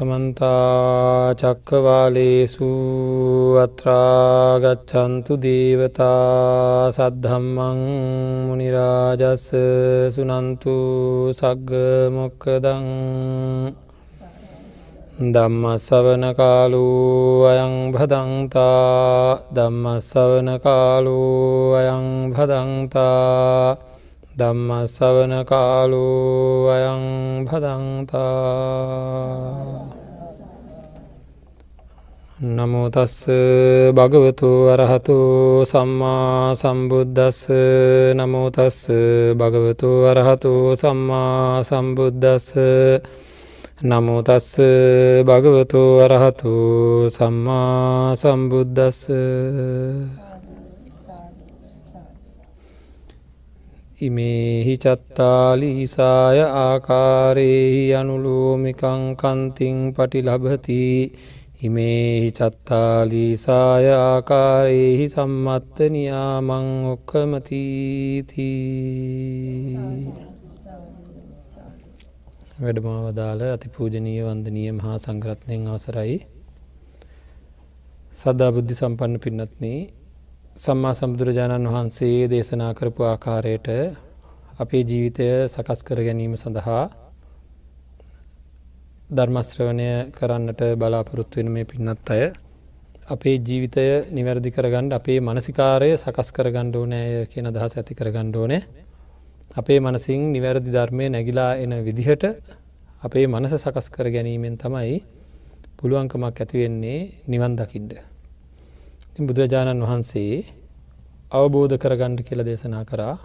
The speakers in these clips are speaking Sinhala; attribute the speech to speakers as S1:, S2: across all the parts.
S1: සමන්තා චක්කවාලේසු අත්‍රාගච්චන්තු දේවතා සද්ධම්මං මනිරාජස්ස සුනන්තු සග්ග මොක්කදං දම්මස්සවන කාලු අයං භදන්තා දම්මස්සවන කාලු අයං භදන්තා දම්මස්සවන කාලු අයං භදන්තා. නමුතස්ස භගවතු අරහතු සම්මා සම්බුද්ධස්ස නමුතස්ස භගවතු අරහතු සම්මා සම්බුද්ධස්ස නමුතස්ස භගවතු අරහතු සම්මා සම්බුද්ධස්ස ඉමේහි චත්තාලිසාය ආකාරයෙහි අනුලෝමිකං කන්තිං පටි ලබති ඉමේහි චත්තාලිසාය ආකාරයෙහි සම්මත්ත නියාමං ඔක්කමතීති. වැඩමවදාළ අතිපූජනීය වන්දනීය මහා සංග්‍රත්නයෙන් අවසරයි. සදා බුද්ධි සම්පන්න පින්නත්න්නේ සම්මා සම්බුදුරජාණන් වහන්සේ දේශනා කරපු ආකාරයට අපේ ජීවිතය සකස් කර ගැනීම සඳහා ධර්මශ්‍රවණය කරන්නට බලාපොරොත්තු වෙන මේ පින්නත් අය අපේ ජීවිතය නිවැරදි කරගණ්ඩ අපේ මනසිකාරය සකස් කරගණ්ඩ ඕනෑය කියන අදහස් ඇති කරගණ්ඩ ඕනේ අපේ මනසිං නිවැරදි ධර්මය නැගිලා එන විදිහට අපේ මනස සකස් කර ගැනීමෙන් තමයි පුළුවන්කමක් ඇතිවෙන්නේ නිවන් දකිින්ඩ. බුදුරජාණන් වහන්සේ අවබෝධ කරගණ්ඩ කියල දේශනා කරා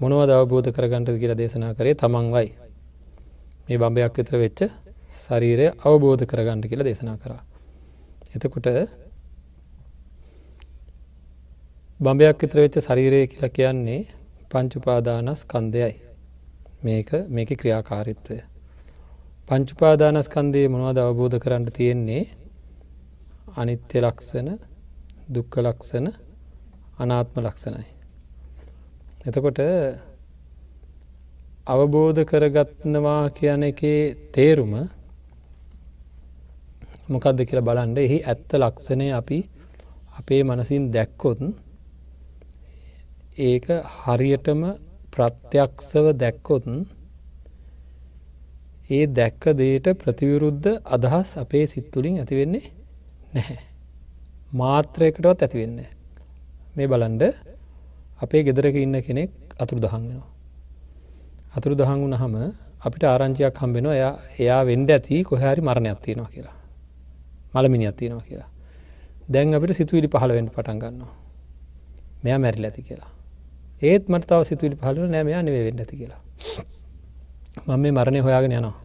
S1: මොනවද අවබෝධ කරගණ්ඩ කියල දේශනා කරේ තමන්වයි. මේ බම්බයක් විතර වෙච්ච ශරීරය අවබෝධ කරගණ්ඩ කියල දේශනා කරා. එතකොට බම්බයක් විතර වෙච්ච ශරීරය කියලා කියන්නේ පංචුපාදානස් කන්දයයි මේක මේක ක්‍රියාකාරිත්වය. පංචුපාදානස්කන්දේ මොනවද අවබෝධ කරන්න තියෙන්නේ අනිත්‍ය ලක්ෂණ දුක්ක ලක්ෂණ අනාත්ම ලක්ෂණයි. එතකොට අවබෝධ කරගත්නවා කියන එකේ තේරුම මොකක්ද කියලා බලන්ඩ එහි ඇත්ත ලක්ෂණය අපි අපේ මනසින් දැක්කොත් ඒක හරියටම ප්‍රත්‍යක්ෂව දැක්කොත් ඒ දැක්ක දේට ප්‍රතිවිරුද්ධ අදහස් අපේ සිත්තුලින් ඇතිවෙන්නේ නැහැ. මාත්‍රයකටවත් ඇතිවෙන්න. මේ බලන්ඩ අපේ ගෙදරක ඉන්න කෙනෙක් අතුරු දහන් වෙනවා. අතුරු දහන් වුණ හම අපිට ආරංචියක් හම්බෙන එයා එයා වෙන්ඩ ඇති කොහැරි මරණයක් තියෙනවා කියලා. මළමිනි අත්තියෙනවා කියලා. දැන් අපිට සිතුවිලි පහළවෙන්ට පටන් ගන්නවා. මෙයා මැරිල ඇති කියලා. ඒත් මට තව සිතුවිලි පහලු නෑමයා නෙවේ වෙන්න ඇති කියලා. මම මේ මරණය හොයාගෙන යනවා.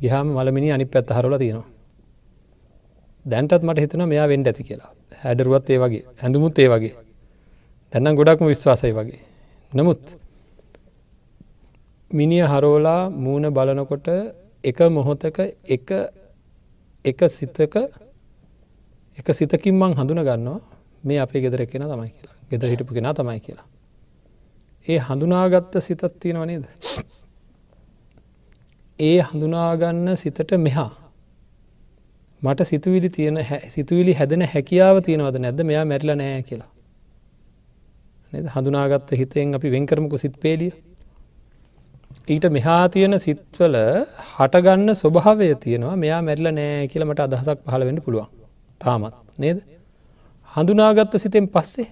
S1: ගිහාම මළමිනි අනි පැත් හරල තියෙනවා. දැන්ටත් මට හිතන මෙයා වෙන්ඩ ඇති කියලා හැඩරුවත් ඒ වගේ හැඳමුත් ඒ වගේ දැන්නම් ගොඩක්ම විශ්වාසයි වගේ. නමුත් මිනිිය හරෝලා මූුණ බලනකොට එක මොහොතක එක එක සිතක එක සිතකින් මං හඳුන ගන්නවා මේ අපේ ගෙදර කෙන තමයි කියලා ගෙදර හිටපු කෙන තමයි කියලා. ඒ හඳුනාගත්ත සිතත් තියෙනව නේද. ඒ හඳුනාගන්න සිතට මෙහා මට සිතුවිලි තියෙන සිතුවිලි හැදෙන හැකියාව තියෙනවද නැද මෙයා මැරිල නෑ කියලා. හඳුනාගත්ත හිතෙන් අපි වෙන්කරමකු සිත් පේලිය. ඊට මෙහා තියෙන සිත්වල හටගන්න ස්වභාවය තියෙනවා මෙයා මැරිල නෑ කියලමට අදහසක් පහළ වෙන්න පුළුවන් තාමත් නේද. හඳුනාගත්ත සිතෙන් පස්සේ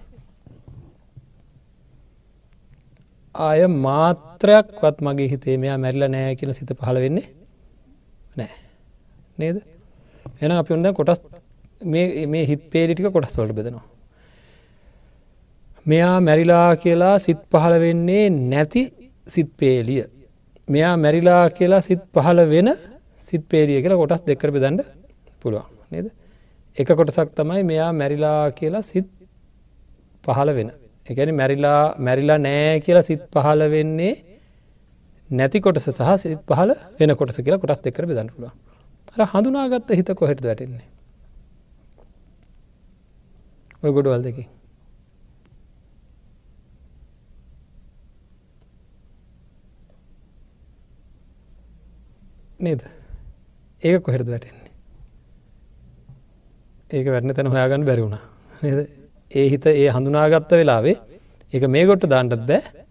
S1: ආය මාත්‍රයක්වත් මගේ හිතේ මෙයා මැරිල නෑ කියල සිත පහළ වෙන්නේ නෑ නේද එන අපි ඔොද කොටස් මේ හිත් පේලිටික කොටස් වලට බෙදෙනවා. මෙයා මැරිලා කියලා සිත් පහළ වෙන්නේ නැති සිත් පේලිය මෙයා මැරිලා කියලා සිත් පහළ වෙන සිත් පේලිය කියලා කොටස් දෙකර බෙදන්න පුළුවන් නේද? එක කොටසක් තමයි මෙයා මැරිලා කියලා සිත් පහළ වෙන. එකැන මැරිලා මැරිලා නෑ කියලා සිත් පහළ වෙන්නේ නැති කොටස සහ සිත් පහල වෙන කොටස කියලා කොටස් දෙකර බෙදන්න පුළුවන්. අර හඳුනාගත්ත හිත කොහෙට වැටෙන්නේ? ඔය ගොඩවල් දෙකේ. නේද? ඒක කොහෙරද වැටෙන්නේ? ඒක වැටන තැන හොයාගන්න බැරිවුණා ඒ හිත ඒ හඳුනාගත්ත වෙලාවේ ඒක මේ ගොට්ට දාන්නත් බෑ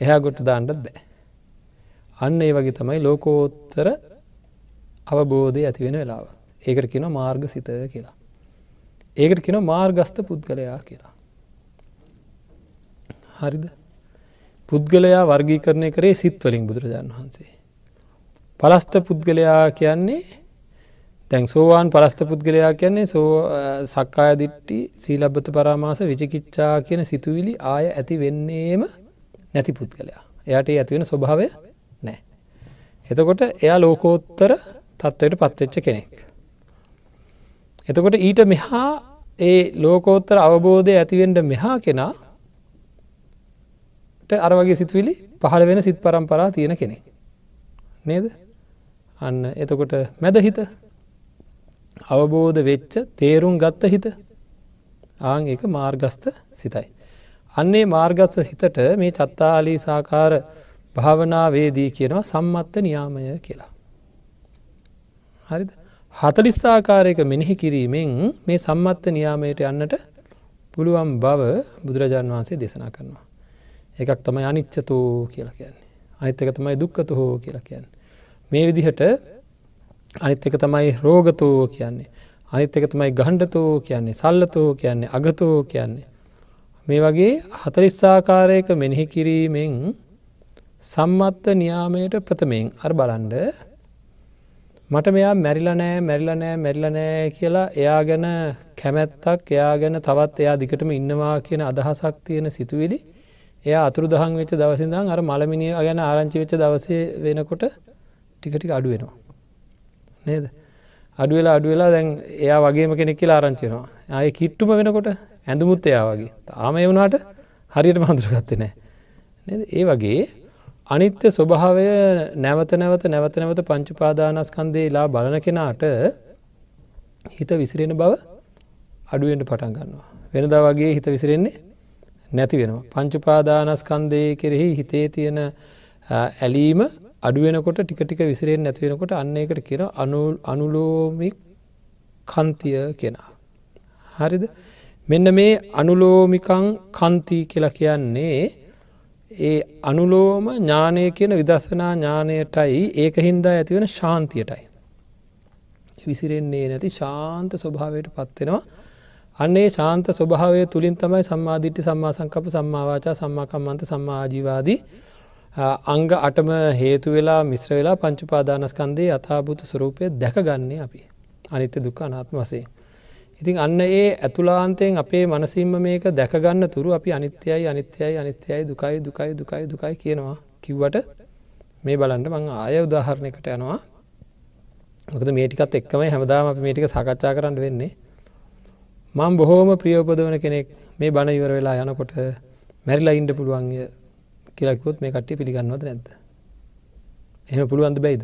S1: එහා ගොට්ට දාන්නත් බෑ. අන්න ඒ වගේ තමයි ලෝකෝත්තර අවබෝධය ඇතිවෙන වෙලාව ඒකට කියන මාර්ග සිත කියලා ඒකට කියන මාර්ගස්ත පුද්ගලයා කියලා හරිද පුද්ගලයා වර්ගීකරණය කරේ සිත්වලින් බුදුරජාණන් වහන්සේ. පලස්ත පුද්ගලයා කියන්නේ තැන් සෝවාන් පලස්ත පුද්ගලයා කියන්නේ සෝ සක්කාය දිට්ටි සීලබ්බත පරාමාස විචිකිච්චා කියන සිතුවිලි ආය ඇති වෙන්නේම නැති පුද්ගලයා. එයට ඇතිවෙන ස්වභාවය නෑ. එතකොට එයා ලෝකෝත්තර තත්ත්වයට පත්වෙච්ච කෙනෙක්. එතකොට ඊට මෙහා ඒ ලෝකෝත්තර අවබෝධය ඇතිවෙන්ට මෙහා කෙනා අර වගේ සිතුවිලි පහළ වෙන සිත් පරම්පරා තියෙන කෙනෙ. නේද අන්න එතකොට මැදහිත අවබෝධ වෙච්ච තේරුම් ගත්ත හිත ආං එක මාර්ගස්ත සිතයි. අන්නේ මාර්ගස්ස හිතට මේ චත්තාලී සාකාර භාවනාවේදී කියනවා සම්මත්ත නියාමය කියලා. හරිද හතලිස්සාකාරයක මෙනෙහි කිරීමෙන් මේ සම්මත්ත නියාමයට යන්නට පුළුවන් බව බුදුරජාණන් වහන්සේ දේශනා කරනවා. එකක් තමයි අනිච්චතෝ කියලා කියන්නේ. අනිත් එක තමයි දුක්කත හෝ කියලා කියන්නේ. මේ විදිහට අනිත් එක තමයි රෝගතෝ කියන්නේ. අනිත් එක තමයි ගණ්ඩතෝ කියන්නේ සල්ලතෝ කියන්නේ අගතෝ කියන්නේ. මේ වගේ හතරිස්සාකාරයක මෙනෙහි කිරීමෙන් සම්මත්ත නියාමයට ප්‍රථමයෙන් අර බලන්ඩ මට මෙයා මැරිල නෑ මැරිල නෑ මැරිල නෑ කියලා එයා ගැන කැමැත්තක් එයා ගැන තවත් එයා දිකටම ඉන්නවා කියන අදහසක් තියෙන සිතුවිලි එයා අතුරු දහන් වෙච්ච දවසිදං අර මළමිනිය ගැන ආරංචි වෙච්ච දවසේ වෙනකොට ටිකටික අඩු වෙනවා. නේද. අඩුවෙලා අඩුවෙලා දැන් එයා වගේම කෙනෙක් කියලා ආරංචිනවා ආය කිට්ටුම වෙනකොට ඇඳමුත් එයා වගේ තාම එවුණට හරියට මන්දුරගත්ත නෑ. ඒ වගේ අනිත්‍ය ස්වභාවය නැවත නැවත නැවත නැවත පංචුපාදානස්කන්දේලා බලන කෙනාට හිත විසිරෙන බව අඩුවෙන්ට පටන් ගන්නවා. වෙනදා වගේ හිත විසිරෙන්නේ නැති වෙනවා. පංචුපාදානස්කන්දය කෙරෙහි හිතේ තියෙන ඇලීම අඩුවෙනකොට ටික ටික විසිරෙන් නැතිවෙනකොට අන්න එකට කියෙන අනුලෝමික් කන්තිය කෙනා. හරිද මෙන්න මේ අනුලෝමිකං කන්ති කියලා කියන්නේ ඒ අනුලෝම ඥානය කියන විදස්සනා ඥානයටයි ඒක හින්දා ඇතිවෙන ශාන්තියටයි. විසිරෙන්නේ නැති ශාන්ත ස්වභාවයට පත්වෙනවා අන්නේ ශාන්ත ස්වභාවය තුළින් තමයි සම්මාධිට්ටි සම්මා සංකප සම්මාවාචා සම්මාකම්මන්ත සම්මාජීවාදී අංග අටම හේතු වෙලා මිශ්‍ර වෙලා පංචුපාදානස්කන්දේ අතාභූත ස්වරූපය දැකගන්නේ අපි අනිත්‍ය දුක්ක අනාත්ම වසේ. ඉතින් අන්න ඒ ඇතුලාන්තයෙන් අපේ මනසිම්ම මේක දැකගන්න තුරු අපි අනිත්‍යයි අනිත්‍යයි අනිත්‍යයි දුකයි දුකයි දුකයි දුකයි කියනවා. කිව්වට මේ බලන්ට මං ආය උදාහරණයකට යනවා. මොකද මේටිකත් එක්කම හැමදාම අප මේටික සාකච්ඡා කරන්න වෙන්නේ. මං බොහෝම ප්‍රියෝපදවන කෙනෙක් මේ බණ ඉවර වෙලා යනකොට මැරිලා ඉන්ඩ පුළුවන්ය කියලකුත් මේ කට්ටිය පිළිගන්නවද නැද්ද. එහම පුළුවන්ද බයිද?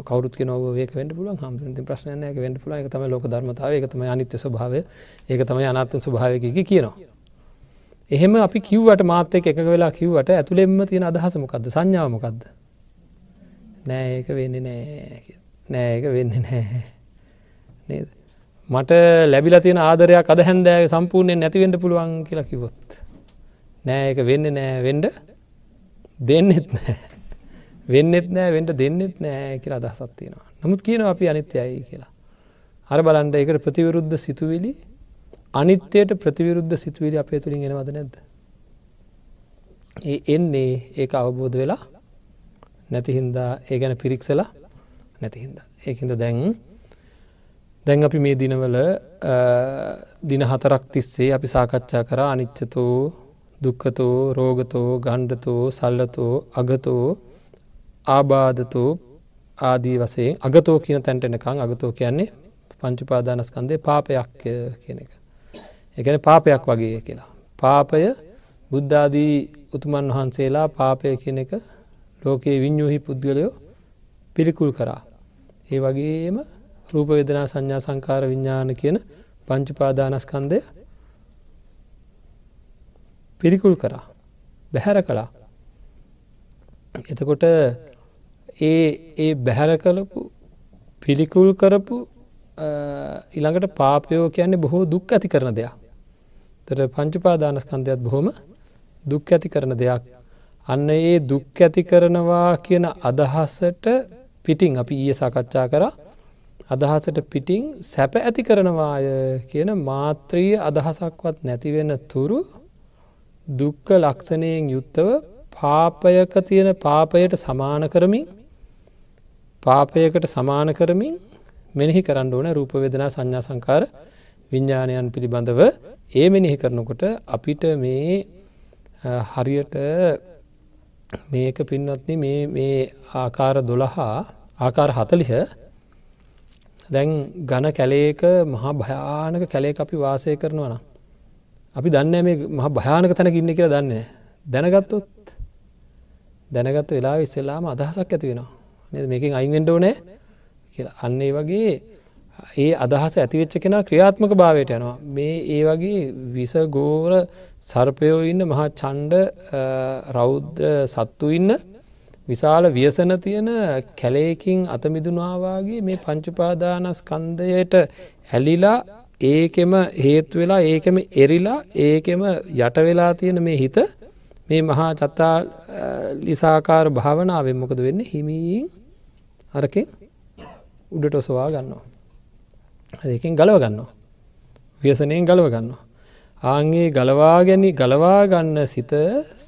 S1: කවරුත් නොව වට පුල හම ප්‍රශ්නයක වෙන්ට පුල එක තම ලෝක ධර්මතාව එක තම අනිත්‍ය ස්වභාව ඒක තමයි අනත්ත ස්වභාවයකි කියනවා. එහෙම අපි කිව්වට මාත්‍යක එක වෙලා කිව්වට ඇතුළෙෙම තියෙන අදහසමකක්ද සංඥාවමකක්ද නෑ ඒක වෙන්නේ නෑ නෑ ඒක වෙන්නේ නෑ නේද? මට ලැබිල තියෙන ආදරයක් අද හැන්දෑව සම්පූර්ණයෙන් නැතිවෙන්ට පුළුවන් කියලා කිවොත්. නෑ එක වෙන්න නෑ වෙන්ඩ දෙන්නෙත් නෑ. වෙන්නෙත් නෑ වෙන්ට දෙන්නෙත් නෑ කියලා අදහසත්තියෙනවා. නමුත් කියන අපි අනිත්‍යයයි කියලා. අර බලන්ඩ එකට ප්‍රතිවරුද්ධ සිතුවිලි අනිත්‍යයට ප්‍රතිවිරුද්ධ සිතුවිලි අපේ තුළින් එනවද නැද්ද. ඒ එන්නේ ඒක අවබෝධ වෙලා නැතිහින්දා ඒ ගැන පිරික්සලා නැතිහින්ද. ඒහින්ද දැන් දැන් අපි මේ දිනවල දින හතරක් තිස්සේ අපි සාකච්ඡා කර අනිච්චතෝ දුක්කතෝ රෝගතෝ ගණ්ඩතෝ සල්ලතෝ අගතෝ ආබාධතෝ ආදී වසයෙන් අගතෝ කියන තැන්ට එනකං අගතෝ කියන්නේ පංචුපාදානස්කන්දේ පාපයක් කියන එක. එකන පාපයක් වගේ කියලා. පාපය බුද්ධාදී උතුමන් වහන්සේලා පාපය කියන එක ලෝකයේ විඤ්ඥූහි පුද්ගලයෝ පිළිකුල් කරා. ඒ වගේම රූප වෙදනා සංඥා සංකාර විඤ්ඥාන කියන පංචුපාදානස්කන්දය පිරිකුල් කරා බැහැර කළා එතකොට ඒ ඒ බැහැර කලපු පිළිකුල් කරපු ඉළඟට පාපයෝ කියන්නේ බොහෝ දුක් ඇති කරන දෙයක්. තර පංචුපාදානස්කන්ධයත් බොහොම දුක් ඇති කරන දෙයක්. අන්න ඒ දුක් ඇති කරනවා කියන අදහසට පිටිං අපි ඊය සාකච්ඡා කර. අදහසට පිටිං සැප ඇති කරනවාය කියන මාත්‍රීය අදහසක්වත් නැතිවෙන තුරු දුක්ක ලක්ෂණයෙන් යුත්තව පාපයක තියෙන පාපයට සමාන කරමින් පාපයකට සමාන කරමින් මෙනෙහි කරන්න ඕන රූපවෙදනා සංඥා සංකාර විඤ්ඥානයන් පිළිබඳව. ඒ මෙනෙහි කරනකොට අපිට මේ හරියට මේක පින්වත්න මේ ආකාර දොළහා ආකාර හතලිහ. දැන් ගණ කැලේක මහා භයානක කැලේ අපි වාසය කරනවන. අපි දන්න මේ මහ භයානක තැන ඉන්න කියලා දන්නේ දැනගත්තොත් දැනගත්ත වෙලා ඉස්සෙල්ලාම අදහසක් ඇති වෙනවා. මේකින් අයින්ෙන්ඩ ඕනෑ කියලා. අන්නේ වගේ ඒ අදහස ඇතිවෙච්ච කෙනා ක්‍රියාත්මක භාවයට යනවා. මේ ඒ වගේ විස ගෝර සර්පයෝ ඉන්න මහා චන්්ඩ රෞද්‍ර සත්තු ඉන්න විශාල ව්‍යසන තියෙන කැලේකින් අතමිදුනාවාගේ මේ පංචුපාදානස්කන්දයට ඇලිලා ඒකෙම හේතු වෙලා ඒකෙම එරිලා ඒකෙම යට වෙලා තියෙන මේ හිත මේ මහා චත්තා ලිසාකාර භාවනාවෙන් මොකද වෙන්න? හිමීන් අරකෙන් උඩට ඔසවා ගන්නවා. ඒකින් ගලව ගන්නවා. ව්‍යසනයෙන් ගලව ගන්නවා. ආන්ගේ ගලවා ගැනි ගලවා ගන්න සිත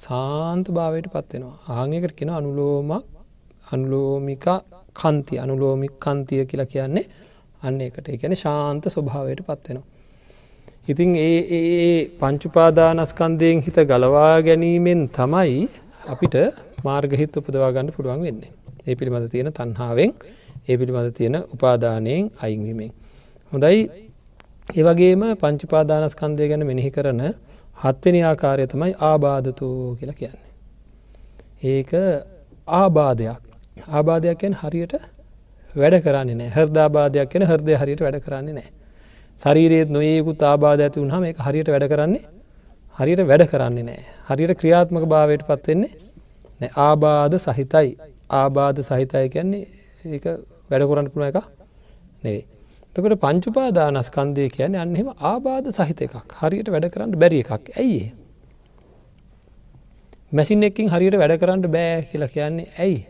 S1: සාන්ත භාවයට පත්වෙනවා. ආංකට කෙන අනුලෝමක් අනුලෝමික කන්ති අනුලෝමික් කන්තිය කියලා කියන්නේ අන්න එකට එකැන ශාන්ත ස්වභාවයට පත්වෙනවා. ඉතින් ඒ ඒ පංචුපාදානස්කන්දයෙන් හිත ගලවා ගැනීමෙන් තමයි අපිට මාර්ගහිත් උපදවා ගන්න පුළුවන් වෙන්නේ. ඒ පිළිබඳ තියෙන තන්හාාවෙන් ඒ පිළිබඳ තියෙන උපාදානයෙන් අයින්වීමෙන්. හොඳයි ඒවගේම පංචිපාදානස්කන්දය ගැන මෙනෙහි කරන හත්වෙනි ආකාරය තමයි ආබාධතු කියලා කියන්නේ. ඒක ආබාධයක් ආබාධයක්ෙන් හරියට වැඩ කරන්නේ නෑ හර්දාබාධයක් කියෙන හර්දය හරියට වැඩ කරන්නේ නෑ. ශරීරයත් නොයෙකුත් ආබාධ ඇති වුණහම එක හරියට වැඩ කරන්නේ හරියට වැඩ කරන්නේ නෑ හරියට ක්‍රියාත්මක භාවයට පත්වෙන්නේ ආබාධ සහිතයි ආබාධ සහිතය කියන්නේ ඒ වැඩ කරන්න පුළුව එක නෙවේ. තකට පංචුපාදානස්කන්දය කියන අන්නෙම ආබාධ සහිත එකක් හරියට වැඩ කරන්න බැරි එකක් ඇයි. මැසින් එකින් හරියට වැඩ කරන්න බෑ කියලා කියන්නේ ඇයි.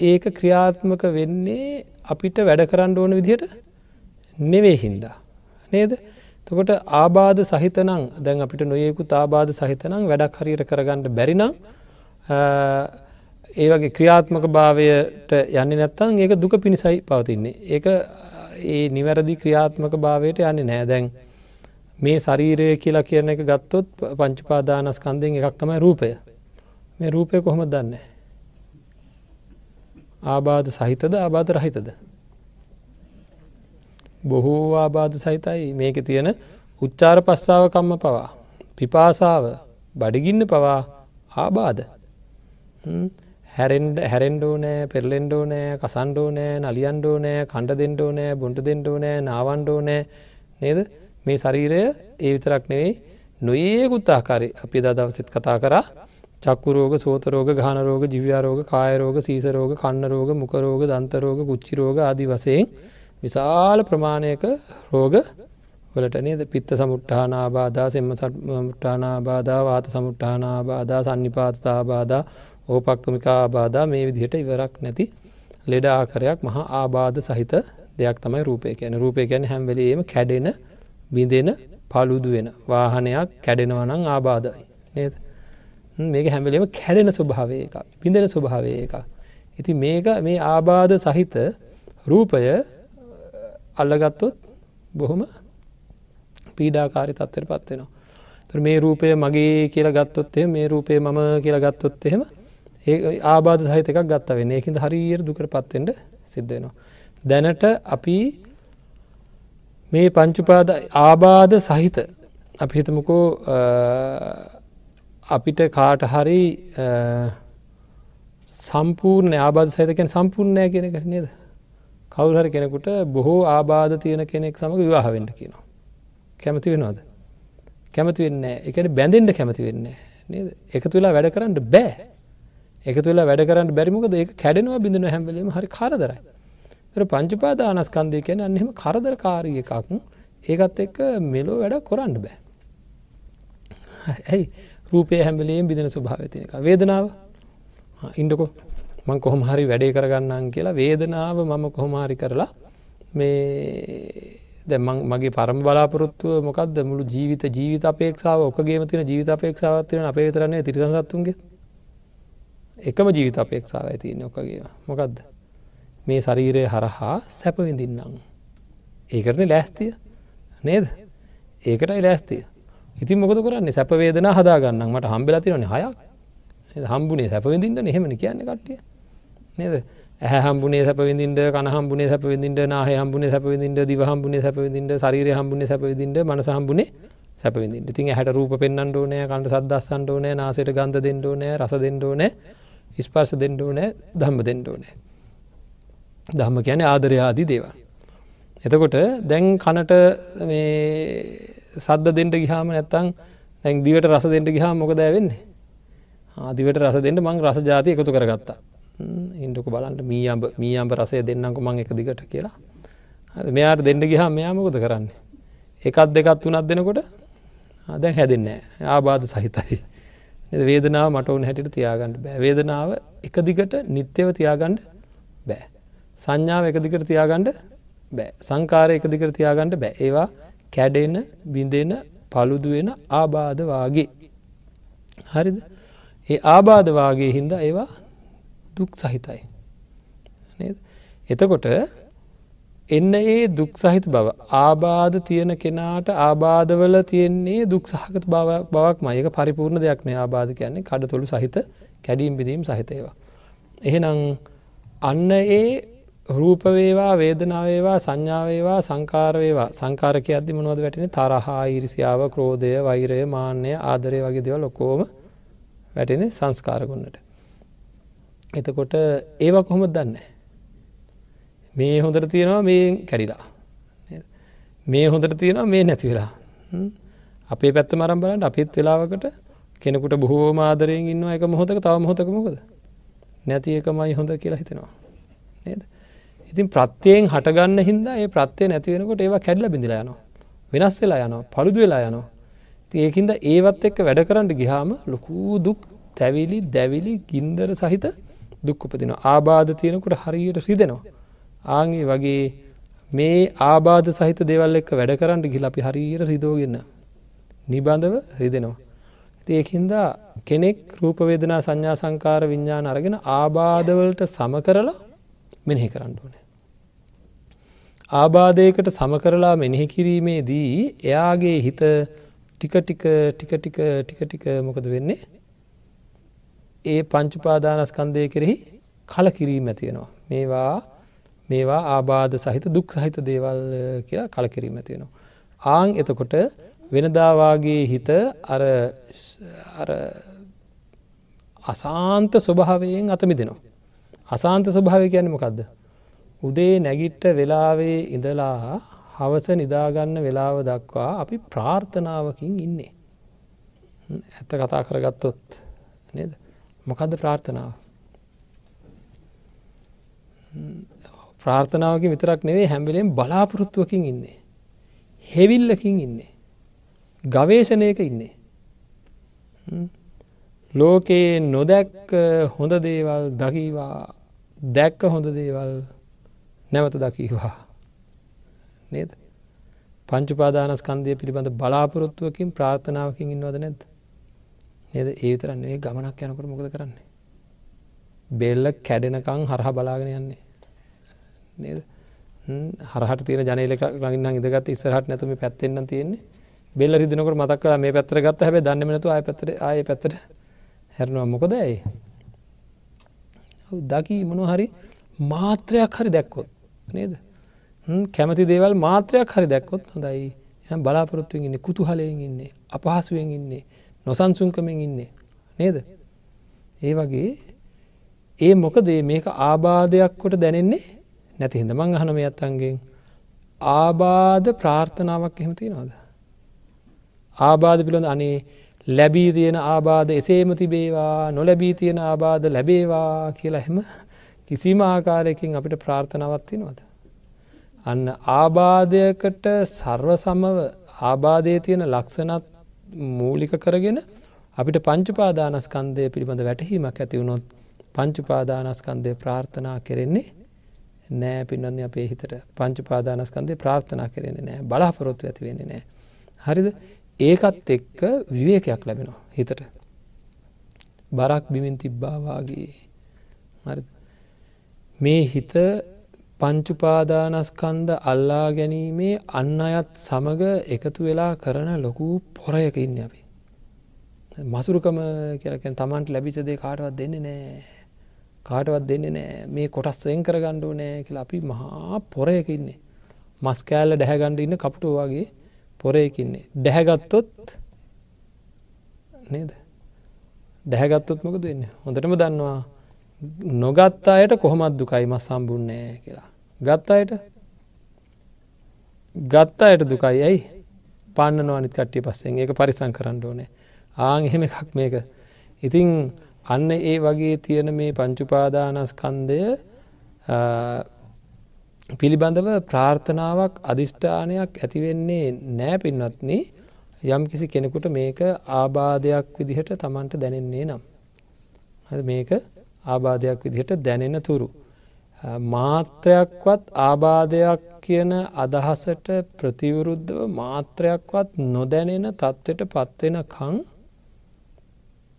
S1: ඒක ක්‍රියාත්මක වෙන්නේ අපිට වැඩ කරන්න ඕන විදිහට නෙවේ හින්දා. නේද තකොට ආබාධ සහිතනං දැන් අපිට නොයෙකු තාබාධ සහිතනං වැඩක් හරියට කරගන්නට බැරිනම් ඒවගේ ක්‍රියාත්මක භාවයට යන්න නැත්තන් ඒක දුක පිණිසයි පවතින්නේ. ඒ ඒ නිවැරදි ක්‍රියාත්මක භාවයට යන්නේ නෑදැන් මේ ශරීරය කියලා කියන එක ගත්තොත් පංචුපාදානස්කන්දයෙන් එකක් තමයි රූපය. මේ රූපය කොහොම දන්න? ආබාධ සහිතද ආබාධ රහිතද? බොහෝ ආබාධ සහිතයි. මේක තියෙන උච්චාර පස්සාව කම්ම පවා පිපාසාව බඩිගින්න පවා ආබාධ. හැරෙන්ඩ හැරෙන්ඩෝ නෑ පෙරලෙන්ඩෝ නෑ කසන්ඩෝ නෑ නලියන්ඩෝ නෑ කණ්ඩ දෙෙන්ඩෝ නෑ බොන්ට දෙෙන්ඩෝ නෑ නාවන්ඩෝ නෑ නේද? මේ ශරීරය ඒ විතරක් නෙවෙයි නොඒකුත් ආකාරය. අපි දදවසෙත් කතා කරා. චක්කුරෝග සෝතරෝග ගානරෝග ජිව්‍යාරෝග කායරෝග සීසරෝග කන්නරෝග මුකරෝග දන්තරෝග කුච්චිරෝග ආදි වසයෙන් විශාල ප්‍රමාණයක රෝග වලට නේද? පිත්ත සමුට්ඨානාබාධා සෙම්ම සමුට්ඨානාබාධා වාත සමුට්ඨානාබාධා සන්නිපාතතාබාධා ඕපක්කමිකා ආබාධා මේ විදිහට ඉවරක් නැති ලෙඩ ආකරයක් මහා ආබාධ සහිත දෙයක් තමයි රූපය කියන රූපය ගැන හැම්වලේම කැඩෙන බිඳෙන පලුදු වෙන වාහනයක් කැඩෙනවනං ආබාධයි. නේද? මේක හැමලේම කැඩෙන ස්වභාවය එක බිඳෙන ස්වභාවය එක ඉති මේක මේ ආබාධ සහිත රූපය අල්ලගත්තොත් බොහොම පීඩාකාරි තත්වර පත්වෙනවා මේ රූපය මගේ කියලා ගත්තොත්තේ මේ රූපය මම කියලා ගත්තොත් එහෙම ඒ ආබාධ සහිත එකක් ගත්ත වෙන්න ඒකින්ද හරියට දුකට පත්වෙන්ට සිද්ධෙනවා. දැනට අපි මේ පංචුපාද ආබාධ සහිත අපි හිතමකෝ අපිට කාට හරි සම්පූර්ණ ආබාධ සහිතකෙන් සම්පූර්ණය කියෙන කර නේද කවුහර කෙනෙකුට බොහෝ ආබාධ තියෙන කෙනෙක් සමඟ විවාහවෙන්ට කියනවා. කැමති වෙනවාද. කැමති වෙන්න එකට බැඳෙන්ට කැමති වෙන්න නේද එකතු වෙලා වැඩ කරන්න බෑ එක තුළ වැඩ කරන්න බැරිමක ඒක කැඩෙනවා බිඳන හැම්වලීම හරි කාරදරයි. පංචුපාදානස්කන්දය කියන අන්නෙම කරදරකාරී එකක්. ඒකත් එක්ක මෙලෝ වැඩ කොරන්න බෑ. ඇයි? රූපය හැම්බලයෙන් බිදෙන ස්වභාවතින එක. වේදනාව? ඉන්ඩකො මං කොහොම හරි වැඩේ කරගන්නන් කියලා වේදනාව මම කොහොමහරි කරලා මේ දැමන් මගේ පරම බලාපොරොත්තුව මොකක්ද මුළු ජීවිත ජීවිත අපේක්ෂාව ඔකගේම තින ජීවිත අපේක්ෂාවත්වන අපේ තරන්නේ තිරසත්තුන්ගේ එකම ජීවිත අපේක්ෂාව ඇතින්නේ ඔකගේ මොකක්ද මේ ශරීරය හරහා සැපවිඳින්නම් ඒකරන ලෑස්තිය. නේද? ඒකටයි ලෑස්තිය. ඉතින් මොකද කරන්නේ? සැපවේදන හදාගන්න මට හම්බෙලතිනන හයක්. හම්බුනේ සැපවිඳින්ට නෙහෙමනි කියන්න කට්ටිය. නේද? ඇහ හම්බුනේ සැපවිඳින්ට කන හම්බුනේ සැපවිඳින්ට නාහ හම්බුනේ සැපවිඳින්ට දිව හම්බුනේ සැපවිඳින්ට ශරීරය හම්බුනේ සැපවිඳින්ට මනස හම්බුනේ සැපවිඳින්ට තින් හැට රූප පෙන්න්නට ඕනෑ කන්ට සදස්සන්ට ඕනෑ නාසයට ගන්ධ දෙන්න ඕනෑ රස දෙන්න ඕනෑ ස්පර්ශ දෙන්න ඕනෑ ධම්ම දෙන්න ඕනෑ. ධම්ම කියන ආදරයාදී දේවල්. එතකොට දැන් කනට සද්ද දෙට ගිහාම නැත්තං දැන් දිවට රස දෙට ගිහා මොකද වෙන්නේ? ආදිවට රස දෙන්න මං රස ජාති එකතු කරගත්තා. ඉන්ඩක බලන්ට මී අඹ මී අඹ රසය දෙන්නකු මං එක දිගට කියලා. මෙයාට දෙන්න ගිහා මෙයා මොකද කරන්නේ? එකත් දෙකත් වනත් දෙනකොට? දැන් හැදෙන්න ආබාධ සහිතයි. වේදනාව මට ඕන හැටිට තියාගන්නට බෑ. වේදනාව එක දිගට නිත්‍යව තියාගණ්ඩ බෑ. සංඥාව එක දිකට තියාගණ්ඩ බෑ. සංකාරය එක දිකට තියාගන්නට බෑ. ඒවා කැඩෙන බිඳෙන පළුදුවෙන ආබාධවාගේ හරිද? ඒ ආබාධවාගේ හින්ද ඒවා දුක් සහිතයි. එතකොට එන්න ඒ දුක් සහිත බව ආබාධ තියෙන කෙනාට ආබාධවල තියෙන්නේ දුක් සහකත බවක් මයක පරිපූර්ණ දෙයක් මේ ආබාධ කියන්නේ කඩ තුළු සහිත කැඩීම් බිදීම් සහිතේවා. එහෙනම් අන්න ඒ රූපවේවා වේදනාවේවා සංඥාවේවා සංකාරවේවා සංකාරක අධි මොනවද වැටෙන තරහා ඉරිසියාව ක්‍රෝධය වෛරය මාන්‍යය ආදරය වගේ දෙව ලොකෝම වැටෙන සංස්කාරගොන්නට. එතකොට ඒවා කොහොමද දන්න. මේ හොඳට තියෙනවා මේ කැඩිලා. මේ හොඳට තියෙනවා මේ නැතිවෙලා. අපේ පැත්ත මරම් බලන්න අපිත් වෙලාවකට කෙනෙකුට බොහෝ මාදරයෙන් ඉන්න එක මොහොතක තව මොහොතක මොකද නැති එකමයි හොඳ කියලා හිතෙනවා. නේද? ඉතින් ප්‍රත්‍යයෙන් හටගන්න හින්දා ඒ ප්‍රත්‍යය නැතිවෙනකොට ඒවා කැඩල බිඳලා යනවා වෙනස් වෙලා යනවා පළුදු වෙලා යනවා ඒකින්ද ඒවත් එක්ක වැඩ කරන්න ගිහාම ලොකූ දුක් තැවිලි දැවිලි ගින්දර සහිත දුක් උපතින ආබාධ තියෙනකොට හරියට රිදෙනවා ආගේ වගේ මේ ආබාධ සහිත දේවල් එක්ක වැඩ කරන්න ගිල අපි හරියට රිදෝගන්න නිබඳව රිදෙනවා. ඒකින්ද කෙනෙක් රූපවේදනා සංඥා සංකාර විඤ්ඥාන අරගෙන ආබාධවලට සම කරලා මෙනෙහි කරන්න ඕන. ආබාධයකට සමකරලා මෙනෙහි කිරීමේදී එයාගේ හිත ටික ටික ටික ටික ටික ටික මොකද වෙන්නේ? ඒ පංචුපාදානස්කන්දය කෙරෙහි කල කිරීම ඇතියෙනවා මේවා මේවා ආබාධ සහිත දුක් සහිත දේවල් කියලා කල කිරීම ඇතියෙනවා ආං එතකොට වෙනදාවාගේ හිත අර අසාන්ත ස්වභාවයෙන් අතමි දෙනවා අසාන්ත ස්වභාවය කියන්නේ මොකක්ද උදේ නැගිට්ට වෙලාවේ ඉඳලා හවස නිදාගන්න වෙලාව දක්වා අපි ප්‍රාර්ථනාවකින් ඉන්නේ. ඇත්ත කතා කරගත්තොත් නේද? මොකද ප්‍රාර්ථනාව. ප්‍රාර්ථනාවක විතරක් නෙවේ හැම්බලෙන් බලාපොරොත්තුවකින් ඉන්නේ. හෙවිල්ලකින් ඉන්නේ. ගවේශණයක ඉන්නේ. ලෝකයේ නොදැක්ක හොඳ දේවල් දකිවා. දැක්ක හොඳ දේවල් නැවත දකීවා. නේද? පංචුපාදානස්කන්දය පිළිබඳ බලාපොරොත්තුවකින් ප්‍රාර්ථනාවකින් ඉන්නවද නැද? නේද ඒතරන්නේ ගමනක් යනකට මොකද කරන්නේ? බෙල්ල කැඩෙනකං හරහ බලාගෙන යන්නේ. නේද? හරහට තියෙන ජනලක රඟන්න ඉදගත් ඉස්සරහට නැතුම පැත්තෙන්න්න තියෙන්නේ. බෙල්ල රිදිනකට මතක් කලා මේ පැත්තර ගත්ත හැබ දන්නමනතු ආය පැතර ආය පැත්තට හැරනවා. මොකද ඇයි? දකි මොන හරි මාත්‍රයක් හරි දැක්කොත් නේද? කැමති දේවල් මාත්‍රයක් හරි දැක්කොත් හොඳයි. එනම් බලාපොරොත්තුවෙන් ඉන්න කුතුහලයෙන් ඉන්නේ අපහසුවෙන් ඉන්නේ නොසන්සුන්කමෙන් ඉන්නේ නේද? ඒ වගේ ඒ මොකදේ? මේක ආබාධයක් කොට දැනෙන්නේ නැති හිද මං අහන මේ අත්තන්ගෙන් ආබාධ ප්‍රාර්ථනාවක් එහෙමති නවාද ආබාධ පිළොඳ අනේ ලැබී තියෙන ආබාධ එසේම තිබේවා නොලැබී තියෙන ආබාධ ලැබේවා කියලා එහෙම කිසිම ආකාරයකින් අපිට ප්‍රාර්ථනාවත්තිනවද. අන්න ආබාධයකට සර්ව සමව ආබාධය තියෙන ලක්ෂණත් මූලික කරගෙන අපිට පංචුපාදානස්කන්දය පිළිබඳ වැටහීමක් ඇතිවුණොත් පංචුපාදානස්කන්දය ප්‍රාර්ථනා කෙරෙන්නේ නෑ පින්නන්නේ අපේ හිතට පංචුපාදානස්කන්දය ප්‍රාර්ථනා කරෙන්නේ නෑ බලාපොරොත්තු ඇති වෙන්නේ නෑ. හරිද ඒකත් එක්ක විවේකයක් ලැබෙනවා හිතට. බරක් බිමින් තිබ්බාවාගේ මේ හිත පංචුපාදානස්කන්ද අල්ලා ගැනීමේ අන්න අයත් සමඟ එකතු වෙලා කරන ලොකු පොරයකඉන්න අපි. මසුරුකම කියලකැන් තමන්ට ලැබිචදේ කාටවත් දෙන්නේ නෑ. කාටවත් දෙන්නේ නෑ. මේ කොටස් වෙන් කර ගණ්ඩුව නෑ කියලා අපි මහා පොරයක ඉන්නේ. මස් කෑල්ල ඩැහැගණ්ඩ ඉන්න කපුටෝ වගේ පොරයකින්නේ. ඩැහැගත්තොත් නේද. ඩැහැගත්තොත් මොකද වෙන්න? හොඳටම දන්නවා. නොගත් අයට කොහොමත් දුකයි මස් සම්බුන්නෑ කියලා. ගත් අයට? ගත්ත අයට දුකයි. ඇයි? පන්න නොවනිත් කට්ටිය පස්සෙන්. ඒක පරිසං කරන්න ඕනේ. ආං එහෙම එකක් මේක. ඉතිං අන්න ඒ වගේ තියෙන මේ පංචුපාදානස්කන්දය පිළිබඳව ප්‍රාර්ථනාවක් අධිෂ්ඨානයක් ඇතිවෙන්නේ නෑ පින්වත්න යම් කිසි කෙනෙකුට මේක ආබාධයක් විදිහට තමන්ට දැනෙන්නේ නම්. මේක ආබාධයක් විදිහට දැනෙන තුරු. මාත්‍රයක්වත් ආබාධයක් කියන අදහසට ප්‍රතිවරුද්ධව මාත්‍රයක්වත් නොදැනෙන තත්ත්වයට පත්වෙන කං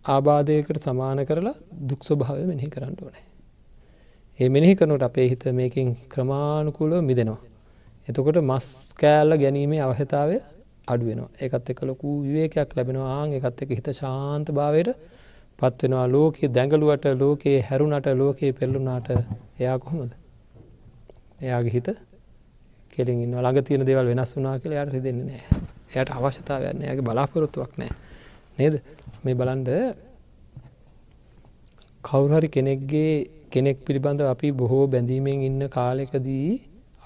S1: ආබාධයකට සමාන කරලා දුක් ස්වභාවය මෙහි කරන්න ඕනේ. ඒ මෙනෙහි කරනට අපේ හිත මේකින් ක්‍රමාණුකූලව මිදෙනවා. එතකොට මස් කෑල්ල ගැනීමේ අවහතාවය අඩුවෙනවා එකත් එක ලොකු විවේකයක් ලැබෙනවා. ආං එකත් එක හිත ශාන්ත භාවයට පත්වෙනවා ලෝකයේ දැඟලුවට ලෝකයේ හැරුණට ලෝකයේ පෙල්ලුනාට එයා කොහොමද. එයාගේ හිත කෙලින් ළඟ තියෙන දේවල් වෙනස් වුනා කියලා යට රිදෙන්නේ නෑ එයට අවශ්‍යතාවයන්න යාගේ බලාපොරොත්තුවක් නෑ නේද? මේ බලන්ඩ කවුරහරි කෙනෙක්ගේ කෙනෙක් පිළිබඳ අපි බොහෝ බැඳීමෙන් ඉන්න කාලෙකදී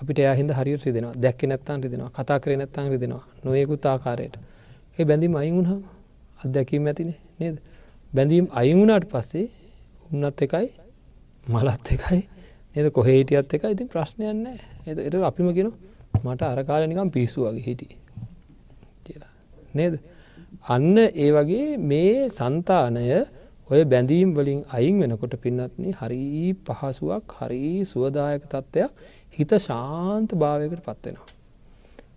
S1: අපිට එයාහින්ද හරියට රිදෙනවා. දැක්ක නැත්තන් රිදෙනවා. කතා කරේ නැත්තන් රිදෙනවා. නොයෙකුත් ආකාරයට. ඒ බැඳීම අයිුණහම අත්දැකීම ඇතිනේ නේද? බැඳීම් අයිවුණට පස්සේ උන්නත් එකයි මලත් එකයි එද කොහේටියත් එක ඉතින් ප්‍රශ්නයන්න එ එත අපිම ගෙන මට අරකාල නිකම් පිස්සු වගේ හිටිය කියලා. නේද? අන්න ඒ වගේ මේ සන්තානය ඔය බැඳීම් වලින් අයින් වෙනකොට පින්නත්න හරි පහසුවක් හරි සුවදායක තත්ත්වයක් හිත ශාන්ත භාවයකට පත්වෙනවා.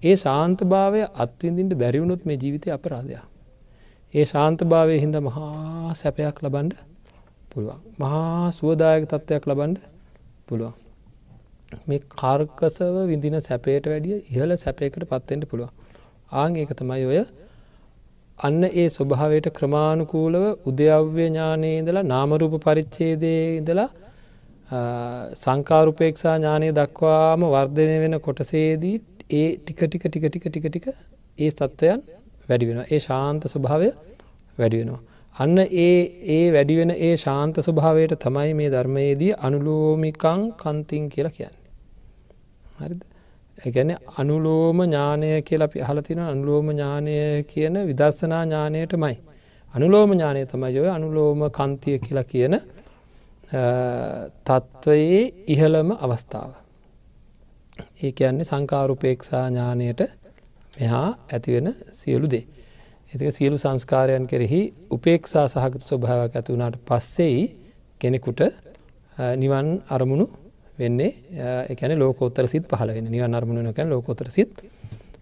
S1: ඒ ශාන්ත භාවය අත්විඳින්ට බැරිවුණොත් මේ ජීවිතය අපරාධයක්. ඒ ශාන්තභාවය හින්ද මහා සැපයක් ලබන්ඩ පුළුවන්. මහා සුවදායක තත්ත්වයක් ලබන්ඩ පුළුවන්. මේ කාර්කසව විඳින සැපේට වැඩිය ඉහළ සැපයකට පත්වෙන්ට පුළුවන්. ආං ඒක තමයි ඔය අන්න ඒ ස්වභාවයට ක්‍රමාණුකූලව උද්‍යව්‍ය ඥානයේ ඉඳලා නාමරූප පරිච්චේදය ඉඳලා සංකාරුපේක්ෂා ඥානය දක්වාම වර්ධනය වෙන කොටසේදී ඒ ටික ටික ටික ටික ටික ටික ඒ සත්වයන් වැඩි වෙන ඒ ශාන්ත ස්වභාවය වැඩි වෙනවා. අන්න ඒ ඒ වැඩිවෙන ඒ ශාන්ත ස්වභාවයට තමයි මේ ධර්මයේදී අනුලෝමිකං කන්තිං කියලා කියන්නේ. හරිද එකැන අනුලෝම ඥානය කියල අපි හලතින අනුලෝම ඥානය කියන විදර්ශනා ඥානයට මයි. අනුලෝම ඥානය තමයි ඔය අනුලෝම කන්තිය කියලා කියන තත්ත්වයේ ඉහළම අවස්ථාව. ඒ කියන්නේ සංකාරුපේක්ෂා ඥානයට මෙහා ඇතිවෙන සියලු දේ. එතික සියලු සංස්කාරයන් කෙරෙහි උපේක්ෂා සහගත ස්වභාවක් ඇති වුණට පස්සෙයි කෙනෙකුට නිවන් අරමුණු වෙන්නේ එකන ලෝකෝත්තර සිත් පහල වෙන නිවන් අරමුණ නොකැන ලෝකෝතර සිත්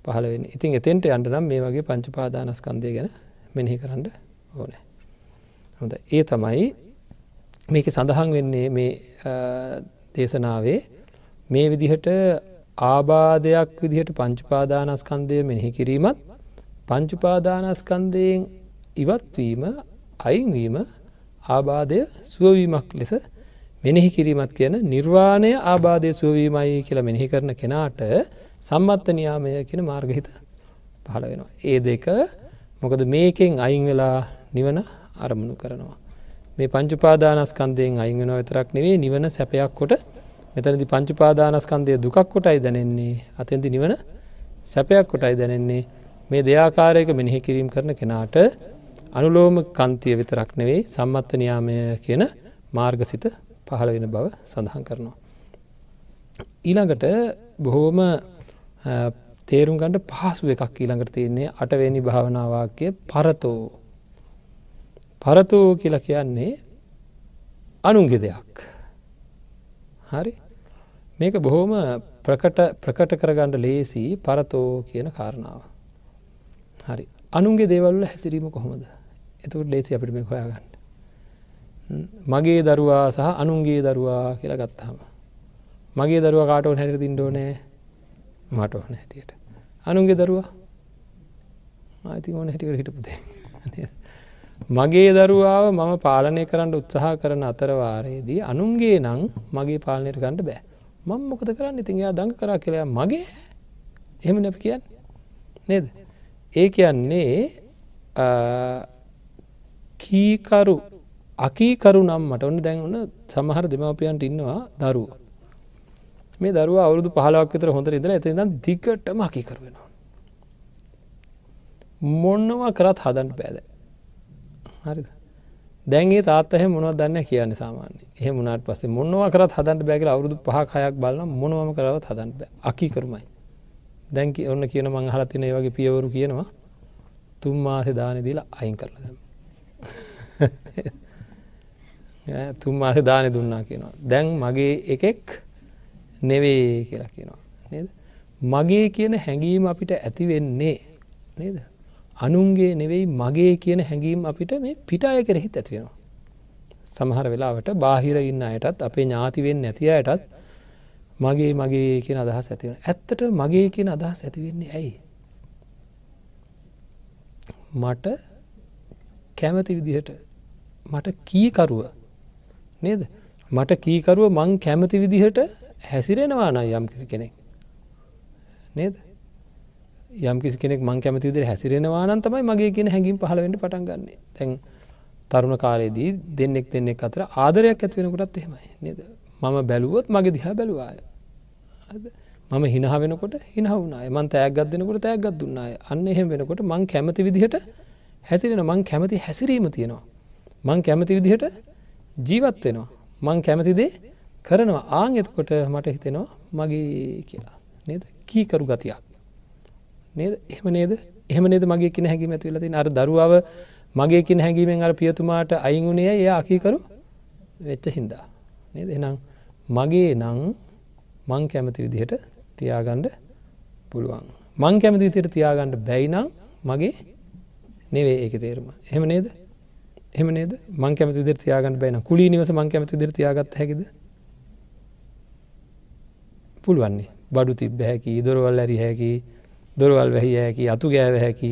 S1: පහල වෙන ඉතින් එතෙන්ට අන්ට නම් මේ වගේ පංචපාදානස්කන්දය ගැන මෙනෙහි කරන්න ඕනෑ. හොඳ ඒ තමයි මේක සඳහන් වෙන්නේ මේ දේශනාවේ මේ විදිහට ආබාධයක් විදිහට පංචපාදානස්කන්දය මෙනෙහි කිරීමත් පංචුපාදානස්කන්දයෙන් ඉවත්වීම අයින්වීම ආබාධය සුවවීමක් ලෙස මෙනෙහි කිරීමත් කියන නිර්වාණය ආබාධය සුවවීමයි කියලා මෙනෙහි කරන කෙනාට සම්මත්ත නියාමය කියන මාර්ගහිත පහළ වෙනවා. ඒ දෙක මොකද මේකෙන් අයින් වෙලා නිවන අරමුණු කරනවා. මේ පංචුපාදානස්කන්දයෙන් අයින් වෙන විතරක් නෙවේ නිවන සැපයක් කොට මෙතනදි පංචුපාදානස්කන්දය දුකක් කොටයි දැනෙන්නේ අතෙන්දි නිවන සැපයක් කොටයි දැනෙන්නේ මේ දෙයාකාරයක මෙනෙහි කිරීම් කරන කෙනාට අනුලෝම කන්තිය විතරක් නෙවෙයි සම්මත්ත නියාමය කියන මාර්ගසිත පහළ වෙන බව සඳහන් කරනවා. ඊළඟට බොහෝම තේරුම් ගණඩ පහසු එකක් ඊළඟට තියන්නේ අටවැනි භාවනාවාක්‍ය පරතෝ. පරතෝ කියලා කියන්නේ අනුන්ගෙ දෙයක්. හරි? මේක බොහෝම ප්‍රකට ප්‍රකට කරගණ්ඩ ලේසි පරතෝ කියන කාරණාව. හරි. අනුන්ගේ දේවල්ල හැසිරීම කොහොමද? එතුකට ලේසි අපිට මේ හොයාගන්න. මගේ දරුවා සහ අනුන්ගේ දරුවා කියලා ගත්තාම. මගේ දරුව කාටෝ හැට තින්ඩෝනෑ මට ඕන හැටියට. අනුන්ගේ දරුවා? ආති ඕන හැටිකට හිටපුතේ මගේ දරුවාව මම පාලනය කරන්න උත්සාහ කරන අතරවාරයේදී අනුන්ගේ නං මගේ පාලනයට ගණඩ බෑ. මං මොකද කරන්න? ඉතින් යා දඟ කරා කියලයා මගේ? එහෙම නැප කියන්න. නේද? ඒ කියන්නේ කීකරු අකීකරු නම් මට. ඔන්න දැන් ඔන්න සමහර දෙමවපියන්ට ඉන්නවා දරුව. මේ දරුව අවුදු පහලක් විතර හොඳ ඉදර ඇති දම් දිගටම අකීකරුවෙනවා මොන්නවා කරත් හදන්ට පෑද හරි දැන්ගේ තාත්තහ මොනව දන්න කියන්න සාමාන්‍ය එහ මුණට පස්සේ මොන්නවා කරත් හදන්ට බැගල අවුදු පහ හයක් බලන්න මොනවම කරවත් හදන්ට බෑ. අකි කරමයි. දැන්කි ඔන්න කියන මං හලතින ඒ වගේ පියවරු කියනවා. තුම් මාසෙ දාන දීලා අයින් කරලා දැම තුම් මාස දානය දුන්නා කියනවා. දැන් මගේ එකෙක් නෙවේ කියලා කියනවා. නේද? මගේ කියන හැඟීම අපිට ඇති වෙන්නේ නේද? අනුන්ගේ නෙවෙයි මගේ කියන හැඟීම් අපිට මේ පිටාය කෙරෙහිත් ඇතිවෙනවා සමහර වෙලාවට බාහිර ඉන්න අයටත් අපේ ඥාතිවෙන් නැති අයටත් මගේ මගේ කියන අදහස් ඇතිවෙන ඇත්තට මගේ කියන අදහස් ඇතිවෙන්නේ ඇයි? මට කැමති විදිහට මට කීකරුව නේද මට කීකරුව මං කැමති විදිහට හැසිරෙනවා නම් යම් කිසි කෙනෙක් නේද යම් කිසි කෙනෙක් මං කැමති විදිහට හැසිරෙනවා නම් තමයි මගේ කියන හැඟීම් පහළ වෙන්න පටන් ගන්න. දැන් තරුණ කාලයේදී දෙන්නෙක් දෙන්නෙක් අතර ආදරයක් ඇති වෙනකොටත් එහෙමයි නේද? මම බැලුවොත් මගේ දිහා බැලුවාය. මම හිනහ වෙනකොට හිනහ වුණාය. මං තෑග්ගක් දෙනකොට තෑග්ගක් දුන්නාය. අන්න එහෙම වෙනකොට මං කැමති විදිහට හැසිරෙන මං කැමති හැසිරීම තියෙනවා. මං කැමති විදිහට ජීවත් වෙනවා. මං කැමතිදේ කරනවා. ආං එතකොට මට හිතෙනවා මගේ කියලා. නේද? කීකරු ගතියක්. නේද? එහම නේද? එහම නේද මගේ කියෙන හැකිම ඇති වෙලති අර දරුවාව මගේ කියෙන හැඟීමෙන් අර පියතුමාට අයිංගුණේ එය අකීකරු වෙච්ච හින්දා. නේද? එනම් මගේ නං මං කැමති විදිහට තියාගණ්ඩ පුළුවන්. මං කැමති විදියට තියාගණ්ඩ බැයිනම් මගේ නෙවේ ඒක තේරුම. එහෙම නේද? එහම නේද? මං කැමති විදිර තියාගන්න බැන කුලී නිවස මං කැමති විදිර තියාගත් හැකිද? පුළුවන්නේ බඩු තිබ්බ හැකි දොරවල් ඇරි හැකි දොරවල් වැහි හැකි අතු ගෑව හැකි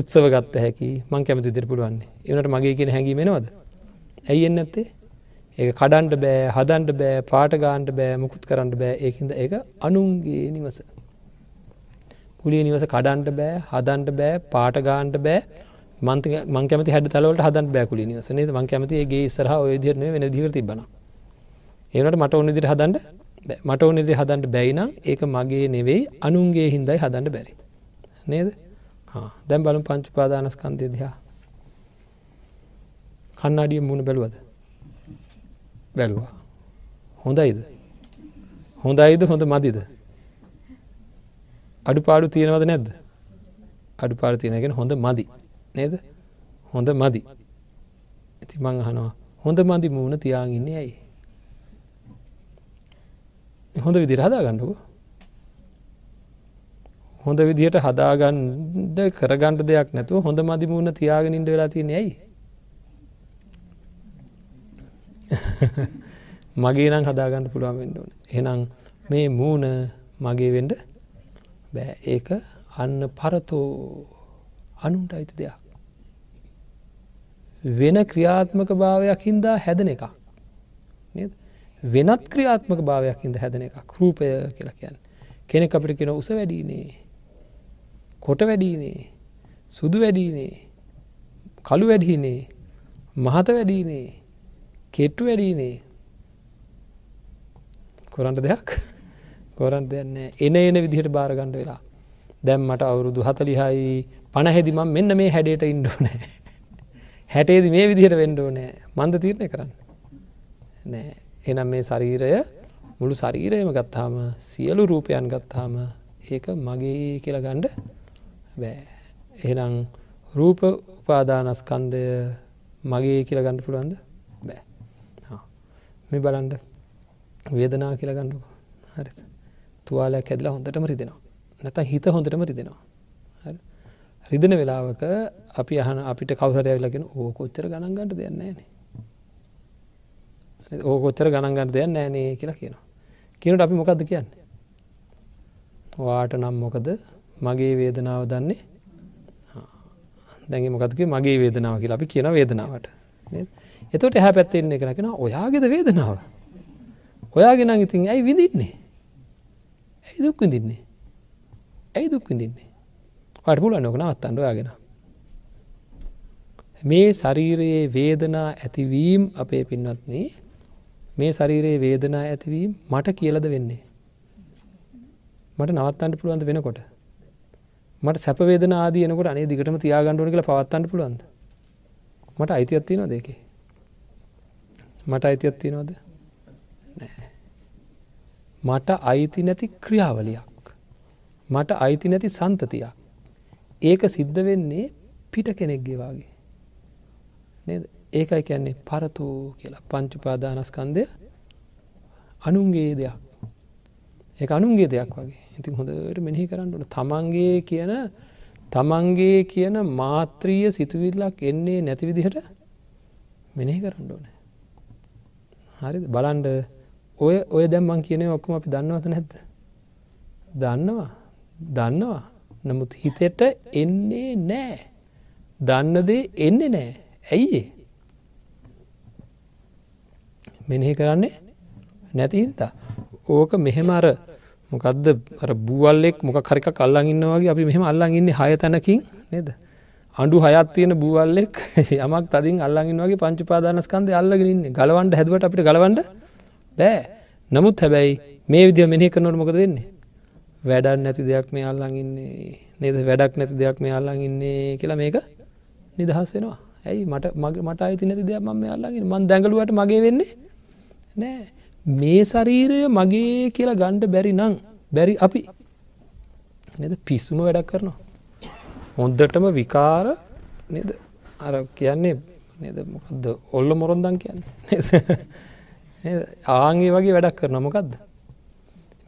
S1: උත්සව ගත්ත හැකි. මං කැමති විදිර පුළුවන්නේ එනට මගේ කියෙන හැඟීමෙනවද ඇයිෙන් ඇත්තේ ඒ කඩන්ට බෑ හදන්ට බෑ පාටගාන්ට බෑ මුකුත් කරන්න බෑ. ඒකින්ද ඒ අනුන්ගේ නිවස. කුලිය නිවස කඩන්ට බෑ හදන්ට බෑ පාටගාන්ට බෑ මන්ත මං කැමති හැඩ තලවට හදන් බෑකුලි නිවස. නේද? මං කැමතිගේ ඉස්සරහ ඔය දිරන වෙන දිර තිබන ඒනට මට ඔන්න දිර හදන්ට මට ඕන දි හදන්ට බැයිනම් ඒක මගේ නෙවෙයි අනුන්ගේ හින්දයි හදන්ට බැරි. නේද? දැම් බලු පංචු පාදානස්කන්දය දිහා. කන්නාඩිය මුණ බැලුවද? බැලවා. හොඳයිද? හොඳයිද? හොඳ මදිද? අඩු පාඩු තියෙනවද නැද්ද? අඩු පාඩ තියෙනගෙන හොඳ මදි. නේද? හොඳ මදි. ඇති මං අහනවා හොඳ මදි මූුණ තියාගන්නේ ඇයි? හොඳ විදිර හදාගන්නකු. හොඳ විදිහට හදාගන්ඩ කරගන්ඩ දෙයක් නැතුව හොඳ මදි මූුණ තියාගෙනින්ට වෙලා තියෙන ඇයි? මගේ නම් හදාගන්න පුළුවන් වෙන්ඩුවන එනම් මේ මූුණ මගේ වෙන්ඩ බෑ. ඒක අන්න පරතෝ. අනුන්ට අයිති දෙයක්. වෙන ක්‍රියාත්මක භාවයක් හින්දා හැදන එකක්. වෙනත් ක්‍රියාත්මක භාවයක් හිද හැදන එක රූපය කියලා කියන්න. කෙනෙ අපිට කෙන උස වැඩීනේ. කොට වැඩීනේ. සුදු වැඩීනේ. කළු වැඩීනේ. මහත වැඩීනේ. කෙට්ටු වැඩීනේ. කොරන්ට දෙයක්? කොරන් දෙන්න එන එන විදිහට බාරගණ්ඩ වෙලා. දැම් මට අවුරුදු හතලිහයි පණහැදිමම් මෙන්න මේ හැඩයට ඉන්ඩෝනෑ හැටේද මේ විදිහට වෙන්ඩෝ නෑ මන්ද තීරණය කරන්න? නෑ. එනම් මේ ශරීරය මුළු ශරීරයම ගත්තාම සියලු රූපයන් ගත්තාම ඒක මගේ කියල ගණ්ඩ බෑ. එහෙනම් රූප උපාදානස්කන්දය මගේ කියල ගණඩ පුළුවන්ද? බෑ. මේ බලන්ඩ වේදනා කියල ගණ්ඩුක හරි තුවාලයක් ඇදලා හොඳටම රිදෙනවා. නැත හිත හොඳටම රිදෙනවා. රිදෙන වෙලාවක අපි අහන අපිට කවහරයලගෙන ඕ කොච්චර ගණන් ගන්නට දෙයන්නේ ඕ කොච්චර ගණන් ගන්න දෙයක් නෑනේ කියලා කියනවා. කියනට අපි මොකක්ද කියන්නේ? වාට නම් මොකද මගේ වේදනාව දන්නේ? දැඟ මොකදක මගේ වේදනාව කියලා අපි කියන වේදනාවට. එතොට එහ පැත්තෙන්නේ කෙනකෙන ඔයාගෙද වේදනාව? ඔයාගෙන ඉතින් ඇයි විදින්නේ ඇයි දුක් විඳින්නේ? ඇයි දුක් විඳින්නේ? වට පුල නොක නවත්තන්න ඔයාගෙන. මේ ශරීරයේ වේදනා ඇතිවීම් අපේ පින්වත්න්නේ මේ ශරීරයේ වේදනා ඇතිවීම් මට කියලද වෙන්නේ? මට නවත්තන්ට පුළුවන්ද වෙනකොට? මට සැපවේදන ආදයනකොට අනේ දිගටම තියාගණඩුවන කළ පවත්තන්න පුළුවන්ද? මට අයිතියත්ති නො දෙකේ මට අයිතියත්ති නොද මට අයිති නැති ක්‍රියාවලියක්. මට අයිති නැති සන්තතියක්. ඒක සිද්ධ වෙන්නේ පිට කෙනෙක්ගේ වගේ. නේද? ඒකයි කියන්නේ පරතෝ කියලා. පංචුපාදානස්කන්දය අනුන්ගේ දෙයක්. ඒ අනුන්ගේ දෙයක් වගේ. ඉතින් හොඳට මෙහි කරන්නට තමන්ගේ කියන තමන්ගේ කියන මාත්‍රීය සිතුවිල්ලක් එන්නේ නැති විදිහට මෙනෙහි කරන්න ඕන. හරි බලන්ඩ ඔය ඔය දැම්මන් කියනය ඔක්කොම අපි දන්නවත නැද්ද? දන්නවා. දන්නවා. නමුත් හිතෙට එන්නේ නෑ. දන්නදේ එන්නේ නෑ. ඇයි මෙනෙහි කරන්නේ නැති හිතා ඕක මෙහෙම අර මොකක්ද බූවල්ලෙක් මොක කරික කල්ලන් ඉන්නවාගේ අපි මෙහම අල්ලන් ඉන්න හය තැනකින් නේද? අඩු හයත් තියෙන බූවල්ලෙක් යමක් තදින් අල්ලගින් වගේ පංචුපාදානස්කන්ද අල්ලගෙනන්න ගලවන්ඩ හැදුවට අපිට ගලවන්ඩ බෑ. නමුත් හැබැයි මේ විදිිය මෙහි කරනොට මොකද වෙන්නේ? වැඩක් නැති දෙයක් මේ අල්ලන් ඉන්නේ නේද? වැඩක් නැති දෙයක් මේ අල්ලන් ඉන්නේ කියලා මේක නිදහස් වෙනවා. ඇයි? මට මගේ මට අයිති නැති දෙයක් මම අල්ලගෙන මන් දැඟලුවට මගේ වෙන්නේ නෑ. මේ ශරීරය මගේ කියලා ගණ්ඩ බැරි නං බැරි අපි නද? පිස්සුම වැඩක් කරනවා. හොන්දටම විකාර නද? අර කියන්නේ නද? මොකක්ද ඔල්ල මොරොන්දන් කියන්න ආගේ වගේ වැඩක් කරන මොකක්ද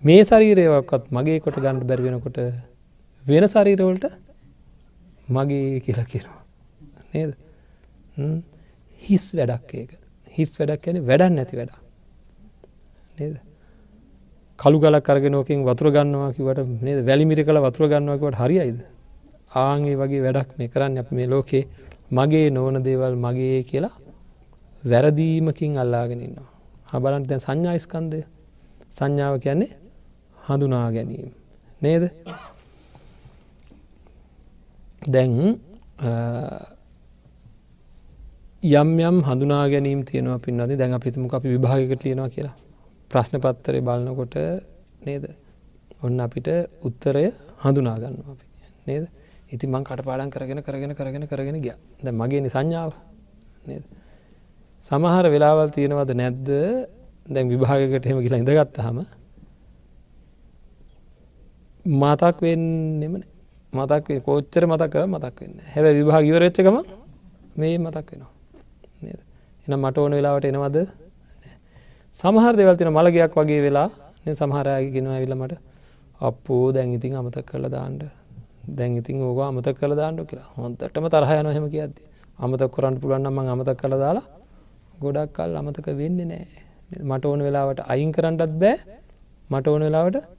S1: මේ ශරීරයවක්ත් මගේ කොට ගණ්ඩ බැරිවෙනකොට වෙන ශරීරවලට මගේ කියලා කියනවා. නේද? හිස් වැඩක් ඒක. හිස් වැඩක් කියන වැඩක් නැති වැඩක්. නේද? කළු ගලක් කරගෙනෝකින් වතුර ගන්නවා කිවට නේද? වැලිමිරි කළ වතුර ගන්නවකට හරියිද ආගේ වගේ වැඩක් මේ කරන්න අප මේ ලෝකේ මගේ නොවන දේවල් මගේ කියලා වැරදීමකින් අල්ලාගෙනන්නවා හබලන්ට දැන් සංඥායිස්කන්දය සංඥාව කියන්නේ හඳුනා ගැනීම. නේද? දැන් යම් යම් හඳුනා ගැනීම තියෙනවා පින්නද දැන් අපිතුම අපි විභාගකට තියෙනවා කියලා. ප්‍රශ්න පත්තරය බලනකොට නේද? ඔන්න අපිට උත්තරය හඳුනාගන්න අපි නේද? ඉති මං කටපාඩන් කරගෙන කරගෙන කරගෙන කරගෙන ගිය. ද මගේ සංඥාව. නේද? සමහර වෙලාවල් තියෙනවද නැද්ද? දැන් විභාගකට හෙම කියලා ඉඳගත්ත හම මතක් වෙන්නෙම මතක් කෝච්චර මතක් කර මතක් වෙන්න හැබ විභාග ඉවරච්චකම මේ මතක් වෙනවා. නේද? එනම් මට ඕන වෙලාවට එනවද? සමහර දෙවල්තින මළගයක් වගේ වෙලා සමහරයගෙනවා ඇවිලමට අපෝ දැන් ඉතින් අමතක් කරල දාන්නඩ දැන් ඉතින් ඕක අමතක් කළ දාන්නඩ කියලා. හොන්තටම තරහයන හෙම කියද්දි. අමතක් කොරන්න පුළුවන්න්නම අමතක් කළ දාලා ගොඩක් කල් අමතක වෙන්න නෑ. මට ඕන වෙලාවට අයින් කරන්නටත් බෑ. මට ඕන වෙලාවට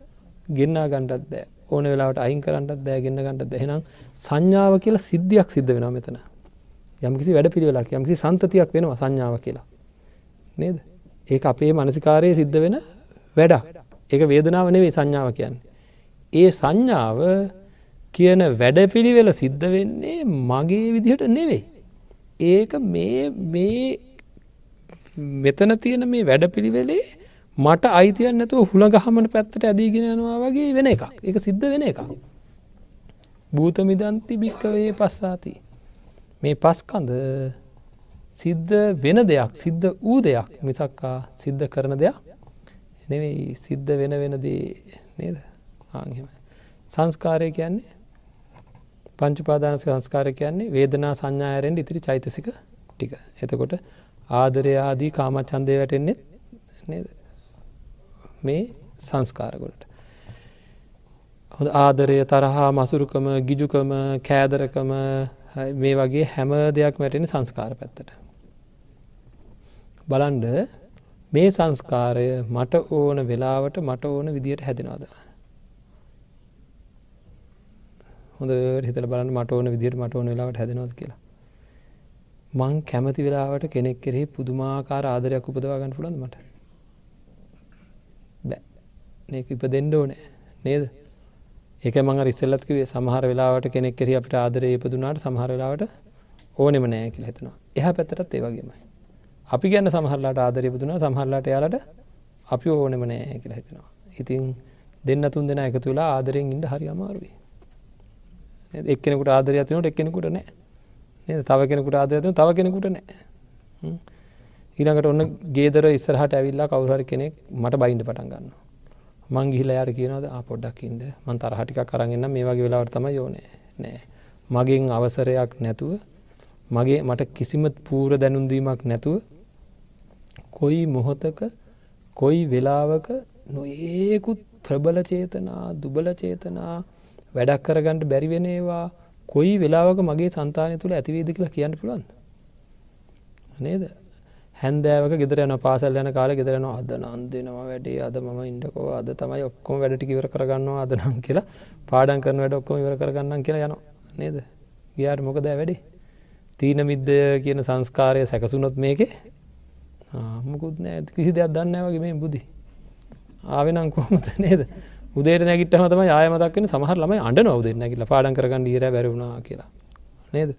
S1: ගෙන්න්න ගණ්ඩත් බෑ. ඕන වෙලාවට අයින් කරන්නත් බෑ ගෙන්න්න ගන්නට බැහෙනම් සංඥාව කියලා සිද්ධියක් සිද්ධ වෙන මෙතන. යම්කිසි වැඩ පිළිවෙලක් යම්කිසි සන්තතියක් වෙනවා සංඥාව කියලා. නේද? ඒ අපේ මනසිකාරය සිද්ධ වෙන වැඩක්. ඒක වේදනාව නෙවේ සංඥාව කියන්නේ. ඒ සංඥාව කියන වැඩපිළිවෙල සිද්ධ වෙන්නේ මගේ විදිහට නෙවෙයි. ඒක මේ මෙතන තියෙන මේ වැඩපිළිවෙලේ මට අයිතියන් නැතුව හුළගහමන පැත්තට ඇදීගෙනනවා වගේ වෙන එකක්. එක සිද්ධ වෙන එකක්. භූතමිදන්ති භික්කවේ පස්සාති. මේ පස්කඳ සිද්ධ වෙන දෙයක් සිද්ධ වූ දෙයක් මිසක්කා සිද්ධ කරන දෙයක් නෙවෙයි. සිද්ධ වෙන වෙනදේ නේද? ආහෙම සංස්කාරය කියන්නේ පංචුපාදානක සංස්කාර කියන්නේ වේදනා සංඥායරෙන් ඉතිරි චෛතසික ටික. එතකොට ආදරය ආදී කාමච්චන්දය වැටෙන්නෙත් මේ සංස්කාරගොලට හොඳ ආදරය තරහා මසුරුකම ගිජුකම කෑදරකම මේ වගේ හැම දෙයක් වැටෙන සංස්කාර පැත්තට. බලන්ඩ මේ සංස්කාරය මට ඕන වෙලාවට මට ඕන විදියට හැදෙනවාද? හොඳ හිතල බලන්න මට ඕන විදියට මට ඕන වෙලාවට හැදෙනවද කියලා. මං කැමති වෙලාවට කෙනෙක් කෙරෙහි පුදුමාකාර ආදරයක් උපදවා ගන්න පුළන්ද මට? බෑ ඒක ඉප දෙන්න ඕනෑ. නේද? ඒක මඟ රිස්සල්ලත්කිවේ සමහර වෙලාවට කෙනෙක් කෙරෙහි අපිට ආදරය ඉපදුනාට සමහර වෙලාවට ඕනෙම නෑ කියලා හිතනවා. එහ පැතරත් ඒවගේම අපි ගැන්න සමහරලාට ආදරය පුදුනා සමහරලාට යාලට අපි ඕනෙම නෑ කියලා හිතනවා. ඉතින් දෙන්න තුන් දෙෙන එකතු වෙලා ආදරයෙන් ඉන්න හරි අමාරුවී එක්කෙනෙකුට ආදරය තිනට එක්කෙනෙකුට නෑ නේද? තව කෙනෙකුට ආදරයතින තව කෙනෙකුට නෑ ඊළඟට ඔන්න ගේදර ඉස්සරහට ඇවිල්ලා කවුහරි කෙනෙක් මට බයින්ඩ පටන් ගන්න මං ගිහිල යාට කියනවද පොඩ්ඩක්කින්ට මන් තරහටික කරගන්න මේ වගේ වෙලාවර්තම යෝනෑ. නෑ. මගෙන් අවසරයක් නැතුව මගේ මට කිසිම පූර දැනුන්දීමක් නැතුව කොයි මොහොතක කොයි වෙලාවක නොඒකුත් ප්‍රබල චේතනා දුබල චේතනා වැඩක් කරගන්නට බැරිවෙනේවා කොයි වෙලාවක මගේ සන්තානය තුළ ඇතිවේද කියලා කියන්න පුළුවන් නේද? හැන්දෑවක ගෙදර යන පාසල් යන කාල ගෙදරන අද නන්දනවා වැඩේ අද ම ඉන්ඩකෝ අද තමයි ඔක්කොම වැඩටි ඉවර කරගන්නවා අදනම් කියලා පාඩන් කරන වැඩ ඔක්කොම ඉවර කරගන්න කියලා යන නේද? ගියාට මොකද වැඩේ? තීන මිද්දය කියන සංස්කාරය සැකසුනොත් මේකේ? මුකුත් නෑ. කිසි දෙයක් දන්න වගේ මේ බුදි. ආවෙනම් කොහොමත නේද? උදේට නැගිට හතම යායමතක්වෙන සමහර ළමයි අඩ නොවද නැගිල පාඩන් කරගන්න ීර බැරුණා කියලා. නේද?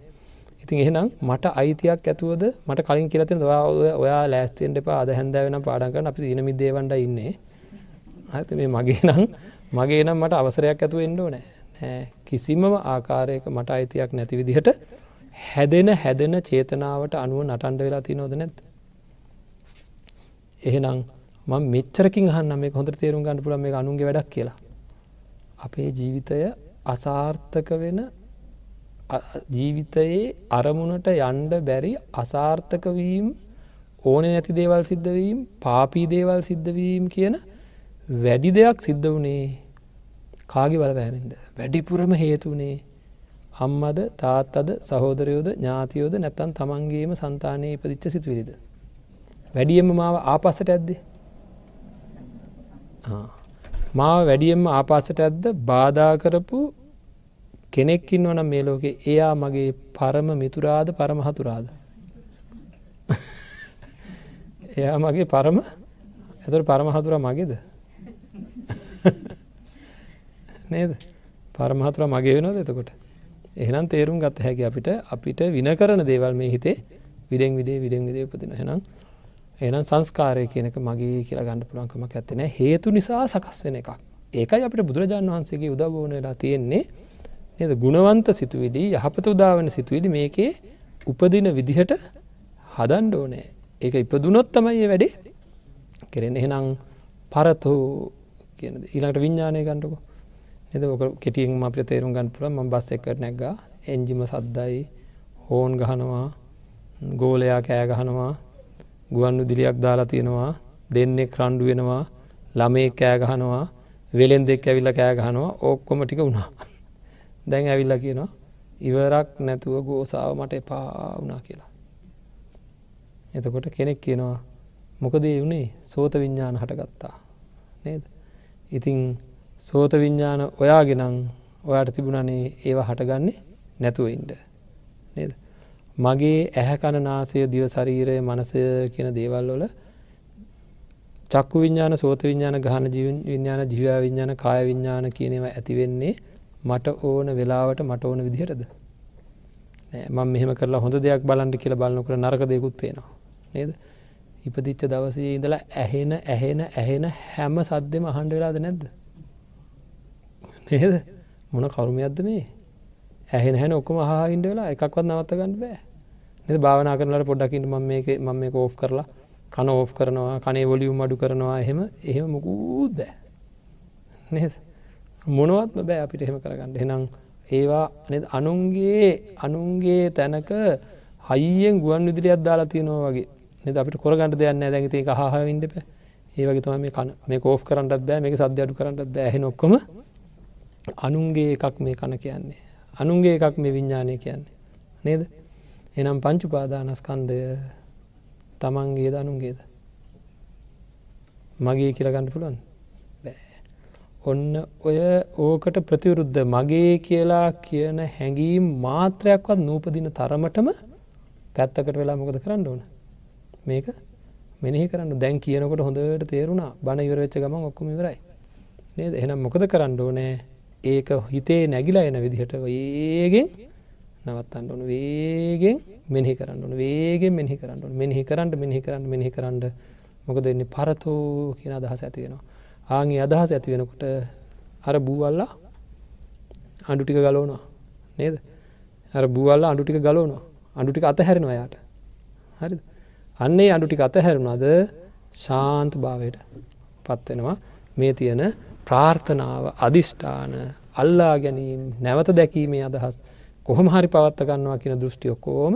S1: ඉතින් එහෙනම් මට අයිතියක් ඇතුවද මට කලින් කියලතින දවා ඔයා ලෑස්තුවෙන් එපා අද හැන්දවෙන පාඩන්කරන අපි ඉනමි දේවන්ඩ ඉන්නේ. ඇත මේ මගේ නම් මගේ නම් මට අවසරයක් ඇතුව එන්නෝ නෑ. කිසිමම ආකාරයක මට අයිතියක් නැති විදිහට හැදෙන හැදෙන චේතනාවට අනුව නටන්ඩ වෙලා තිනෝද නැත් එහෙනම් ම මෙච්චරකින් හන්න මේ හොඳ තේරුම් ගන්න පුළ මේ අනුන්ගේ වැඩක් කියලා. අපේ ජීවිතය අසාර්ථක වෙන ජීවිතයේ අරමුණට යන්ඩ බැරි අසාර්ථකවීම් ඕන නැති දේවල් සිද්ධවීම් පාපී දේවල් සිද්ධවීම් කියන වැඩි දෙයක් සිද්ධ වනේ කාගි වලපෑමෙන්ද වැඩිපුරම හේතුනේ අම්මද තාත් අද සහෝදරයෝද ඥාතියෝද නැත්තන් තමන්ගේම සන්තානය ඉපදිච්ච සිතුවිරිද. වැඩියම මාව ආපස්සට ඇද්දේ? මාව වැඩියෙන්ම ආපාසට ඇද්ද? බාධා කරපු කෙනෙක්කින් වනම් මේ ලෝකෙ එයා මගේ පරම මිතුරාද පරමහතුරාද එයා මගේ පරම ඇතුර පරමහතුර මගේද? නේද? පරමහතුර මගේ වෙනද එතකොට? එහෙනම් තේරුම් ගත්ත හැකි අපිට අපිට වින කරන දේවල් මේ හිතේ විඩෙන් විඩේ විඩෙන් විදේ උපදින හෙනම් එනම් සංස්කාරය කියනක මගේ කියලා ගණඩ පුළන්කමක් ඇත්තන හේතු නිසා සකස් වෙන එකක්. ඒකයි අපිට බුදුරජාණන් වහන්සේගේ උදවෝනලා තියෙන්නේ. නද? ගුණවන්ත සිතුවිලි යහපත උදාවන සිතුවිලි මේකේ උපදින විදිහට හදන්ඩ ඕනෑ. ඒක ඉපදුනොත් තමයි වැඩේ කෙරෙන එහෙනම් පරතෝ කියන ඊළඟට විඤ්ඥානය ගණඩක එද ඔක කෙටියෙන් අපිට තේරුම් ගන්න පුළ ම බස් එකට නැග්ගා. එන්ජිම සද්දයි හෝන් ගහනවා ගෝලයා කෑ ගහනවා ගුවන් විදිලියක් දාලා තියෙනවා දෙන්නෙක් රණ්ඩු වෙනවා ළමේ කෑ ගහනවා වෙලෙන් දෙක් ඇවිල්ල කෑ ගහනවා. ඕක්කොම ටික වුණා. දැන් ඇවිල්ල කියනවා ඉවරක් නැතුව ගෝසාාව මට එපා වුණා කියලා. එතකොට කෙනෙක් කියනවා මොකදේ වුණේ සෝත විඤ්ඥාන හටගත්තා. නේද? ඉතිං සෝත විඤ්ඥාන ඔයාගෙනං ඔයාට තිබුණනේ ඒවා හටගන්නේ නැතුව ඉන්ඩ නේද? මගේ ඇහැකණ නාසය දිව ශරීරය මනසය කියන දේවල් වල චක්කු විඤ්ඥාන සෝත විඤ්ඥාන ගහන ජීව විඤ්ඥාන ජීව විඤ්ඥාන කාය විඤ්ඥාන කියනව ඇතිවෙන්නේ මට ඕන වෙලාවට මට ඕන විදිහටද? මං මෙහම කරලා හොඳ දෙයක් බලන්ට කියල බලන්නකට නරක දෙකුත් පේනවා. නේද? ඉපදිච්ච දවසේ ඉඳලා ඇහෙන ඇහෙන ඇහෙන හැම සද්‍යම අහන්ඩ වෙලාද නැද්ද? නේද? මොන කරුමයක්ද මේ? ඇහෙන හැන ඔක්කොම හා ඉන්ඩ වෙලා එකක්වත් නවත්ත ගන්න බෑ. භාවනා කරනට පොඩ්ඩකින්ට ම මේක මම මේ ඕෆ් කරලා කන ඕෆ් කරනවා කනේ වොලියුම් අඩු කරනවා එහෙම එහෙම මුකුත් බෑ. නේද? මොනවත්ම බෑ අපිට එහෙම කරගන්න. එනම් ඒවා අනුන්ගේ අනුන්ගේ තැනක හයියෙන් ගුවන් විදිරියක් දාලා තියෙනවා වගේ. නද? අපිට කොරගට දෙයන්න දැගති හහවින්ට පෑ ඒවගේ තම මේ කන මේ කෝෆ් කරන්නත් බෑ. මේක සද්‍ය අඩු කරන්නත් බෑහෙ නොක්කොම අනුන්ගේ එකක් මේ කන කියන්නේ. අනුන්ගේ එකක් මේ විඤ්ඥානය කියන්නේ. නේද? එනම් පංචුපාදානස්කන්දය තමන්ගේද අනුන්ගේද? මගේ කියලගන්න පුළුවන් ඔන්න ඔය ඕකට ප්‍රතිවරුද්ධ මගේ කියලා කියන හැඟීම් මාත්‍රයක්වත් නූපදින තරමටම පැත්තකට වෙලා මොකද කරන්න ඕන? මේක මෙනෙහි කරන්න. දැන් කියනකොට හොඳට තේරුණා. බණ ඉවරවෙච්ච ගමන් ඔක්කොම ඉවරයි. නේද? එහෙනම් මොකද කරන්න ඕනෑ? ඒක හිතේ නැගිලා එන විදිහට ඒගෙන් නවත්තන්න ඕන. වේගෙන් මෙහි කරන්න ඕන. වේගෙන් මෙහි කරන්න ඕන. මෙහි කරන්න මෙහි කරන්න මෙහි කරන්න මොකද වෙන්නේ? පරතෝ කියන අදහස ඇති වෙනවා. ආගේ අදහස ඇති වෙනකොට අර බූවල්ලා අඩු ටික ගලෝනවා නේද? අර බූවල්ල අඩු ටික ගලෝනවා අඩු ටික අතහැරෙනවා යාට. හරි අන්නේ අඩු ටික අතහැරුණාද ශාන්ත භාවයට පත්වෙනවා මේ තියෙන ප්‍රාර්ථනාව අධිෂ්ඨාන අල්ලා ගැනීම් නැවත දැකීමේ අදහස් කොහොම හරි පවත්ත ගන්නවා කියන දෘෂ්ටි ඔක්කෝම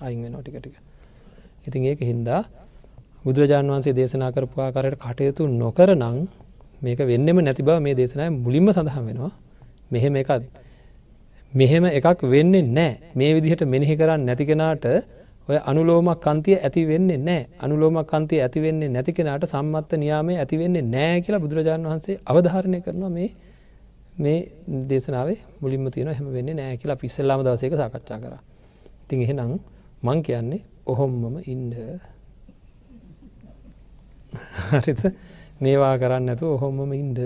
S1: අයින් වෙන ටික ටික. ඉතින් ඒක හින්දා බුදුරජාණන් වන්සේ දේශනා කරපුවා කරට කටයුතු නොකර නං මේක වෙන්නෙම නැති බව මේ දේශනය මුලින්ම සඳහන් වෙනවා. මෙහෙම එකත් මෙහෙම එකක් වෙන්නේ නෑ මේ විදිහට මෙනෙහි කරන්න නැති කෙනාට ඔය අනුලෝමක් කන්තිය ඇති වෙන්නේ නෑ අනුලෝමක් කන්තිය ඇති වෙන්නේ නැති කෙනාට සම්මත්ත නියාමේ ඇති වෙන්නේ නෑ කියලා බුදුරජාණන් වහන්සේ අවධාරණය කරනවා මේ මේ දේශනාවේ මුලින්ම තියෙන හැම වෙන්නේ නෑ කියලා පිස්සල්ලාම දවසයක සාකච්ඡා කර. තින් එහෙනම් මං කියන්නේ ඔහොම්මම ඉන්ඩ හරිත මේවා කරන්න ඇතු ඔහොම්මම ඉන්ඩ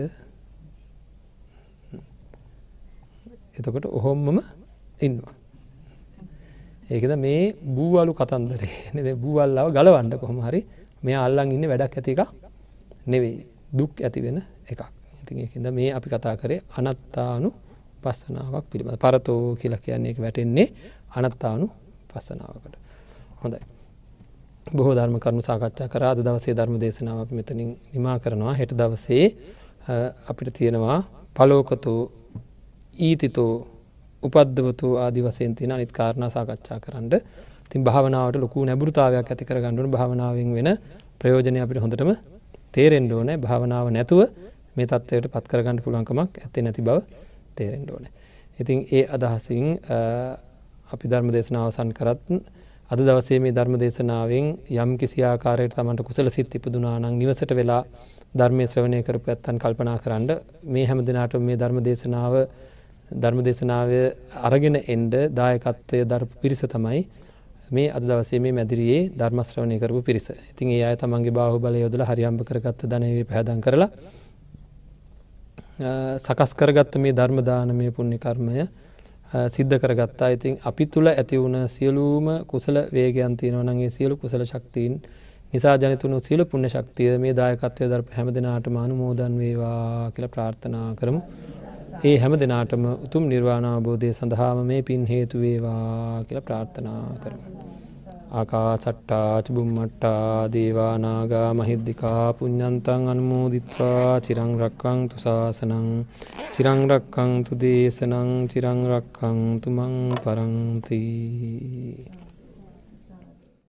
S1: එතකොට ඔහොම්මම ඉන්නවා. ඒකද මේ බූවලු කතන්දරේ. නද? බූවල්ලාව ගලවන්ඩ කොහොම හරි මේ අල්ලන් ඉන්න වැඩක් ඇති එක නෙවෙයි. දුක් ඇති වෙන එකක්. ඉතින් ඒකද මේ අපි කතා කරේ අනත්තානු පස්සනාවක් පිළිබඳ. පරතෝ කියලා කියන්නේ එක වැටෙන්නේ අනත්තානු පස්සනාවකට. හොඳයි. බොහෝ ධර්ම කරුණු සාකච්ඡා කරාද දවසේ ධර්ම දේශනාව අපි මෙතනින් නිමා කරනවා. හෙට දවසේ අපිට තියෙනවා පලෝකතු ඊතිතෝ උපද්දවතු ආදි වසයෙන් තින අනිත් කාරණා සාකච්ඡා කරන්න. තින් භාවනාවට ලොකු නැබෘතාවයක් ඇති කර ගණඩුවන භාවනාවෙන් වෙන ප්‍රයෝජනය අපිට හොඳටම තේරෙන්ඩෝන භාවනාව නැතුව මේ තත්වයට පත් කරගන්න පුළුවන්කමක් ඇත්තේ නැති බව තේරෙන්ඩෝන. ඉතින් ඒ අදහසින් අපි ධර්ම දේශනාවසන් කරත් අද දවසේ මේ ධර්ම දේශනාවෙන් යම් කිසිආකාරයට තමන්ට කුසල සිත් ඉපදුනානං නිවසට වෙලා ධර්මය ශ්‍රවණය කරපු ඇත්තන් කල්පනා කරන්න. මේ හැම දෙනාට මේ ධර්ම දේශනාව ධර්ම දේශනාව අරගෙන එන්ඩ දායකත්වය දරපු පිරිස තමයි මේ අද දවසේ මේ මැදිරියේ ධර්මශ්‍රවණය කරපු පිරිස. ඉතින් ඒ අය තමන්ගේ බාහු බල යොදල හරියම්භ කරගත්ත ධනවේ පැදන් කරලා සකස් කරගත්ත මේ ධර්මදානමය පුුණ්‍ය කර්මය සිද්ධ කරගත්තා ඉතින් අපි තුළ ඇති වුණ සියලූම කුසල වේගයන්තිය නොනගේ සියලු කුසල ශක්තිීන් නිසා ජනතුුණු සියල පුුණ්‍ය ශක්තිය මේ දායකත්වය දරප හැම දෙනාට මානු මෝදන් වේවා කියල ප්‍රාර්ථනා කරමු ඒ හැම දෙනාටම උතුම් නිර්වාණාබෝධය සඳහාම මේ පින් හේතුවේවා කියල ප්‍රාර්ථනා කරම. ආකා සට්ටා චබුම්මට්ටා දේවානාගා මහිද්දිකා පුඤ්ඥන්තන් අනුමෝදිත්වා චිරංරක්කං තුසාසනං චිරංරක්කං තු දේශනං චිරංරක්කං තුමං පරංතිී.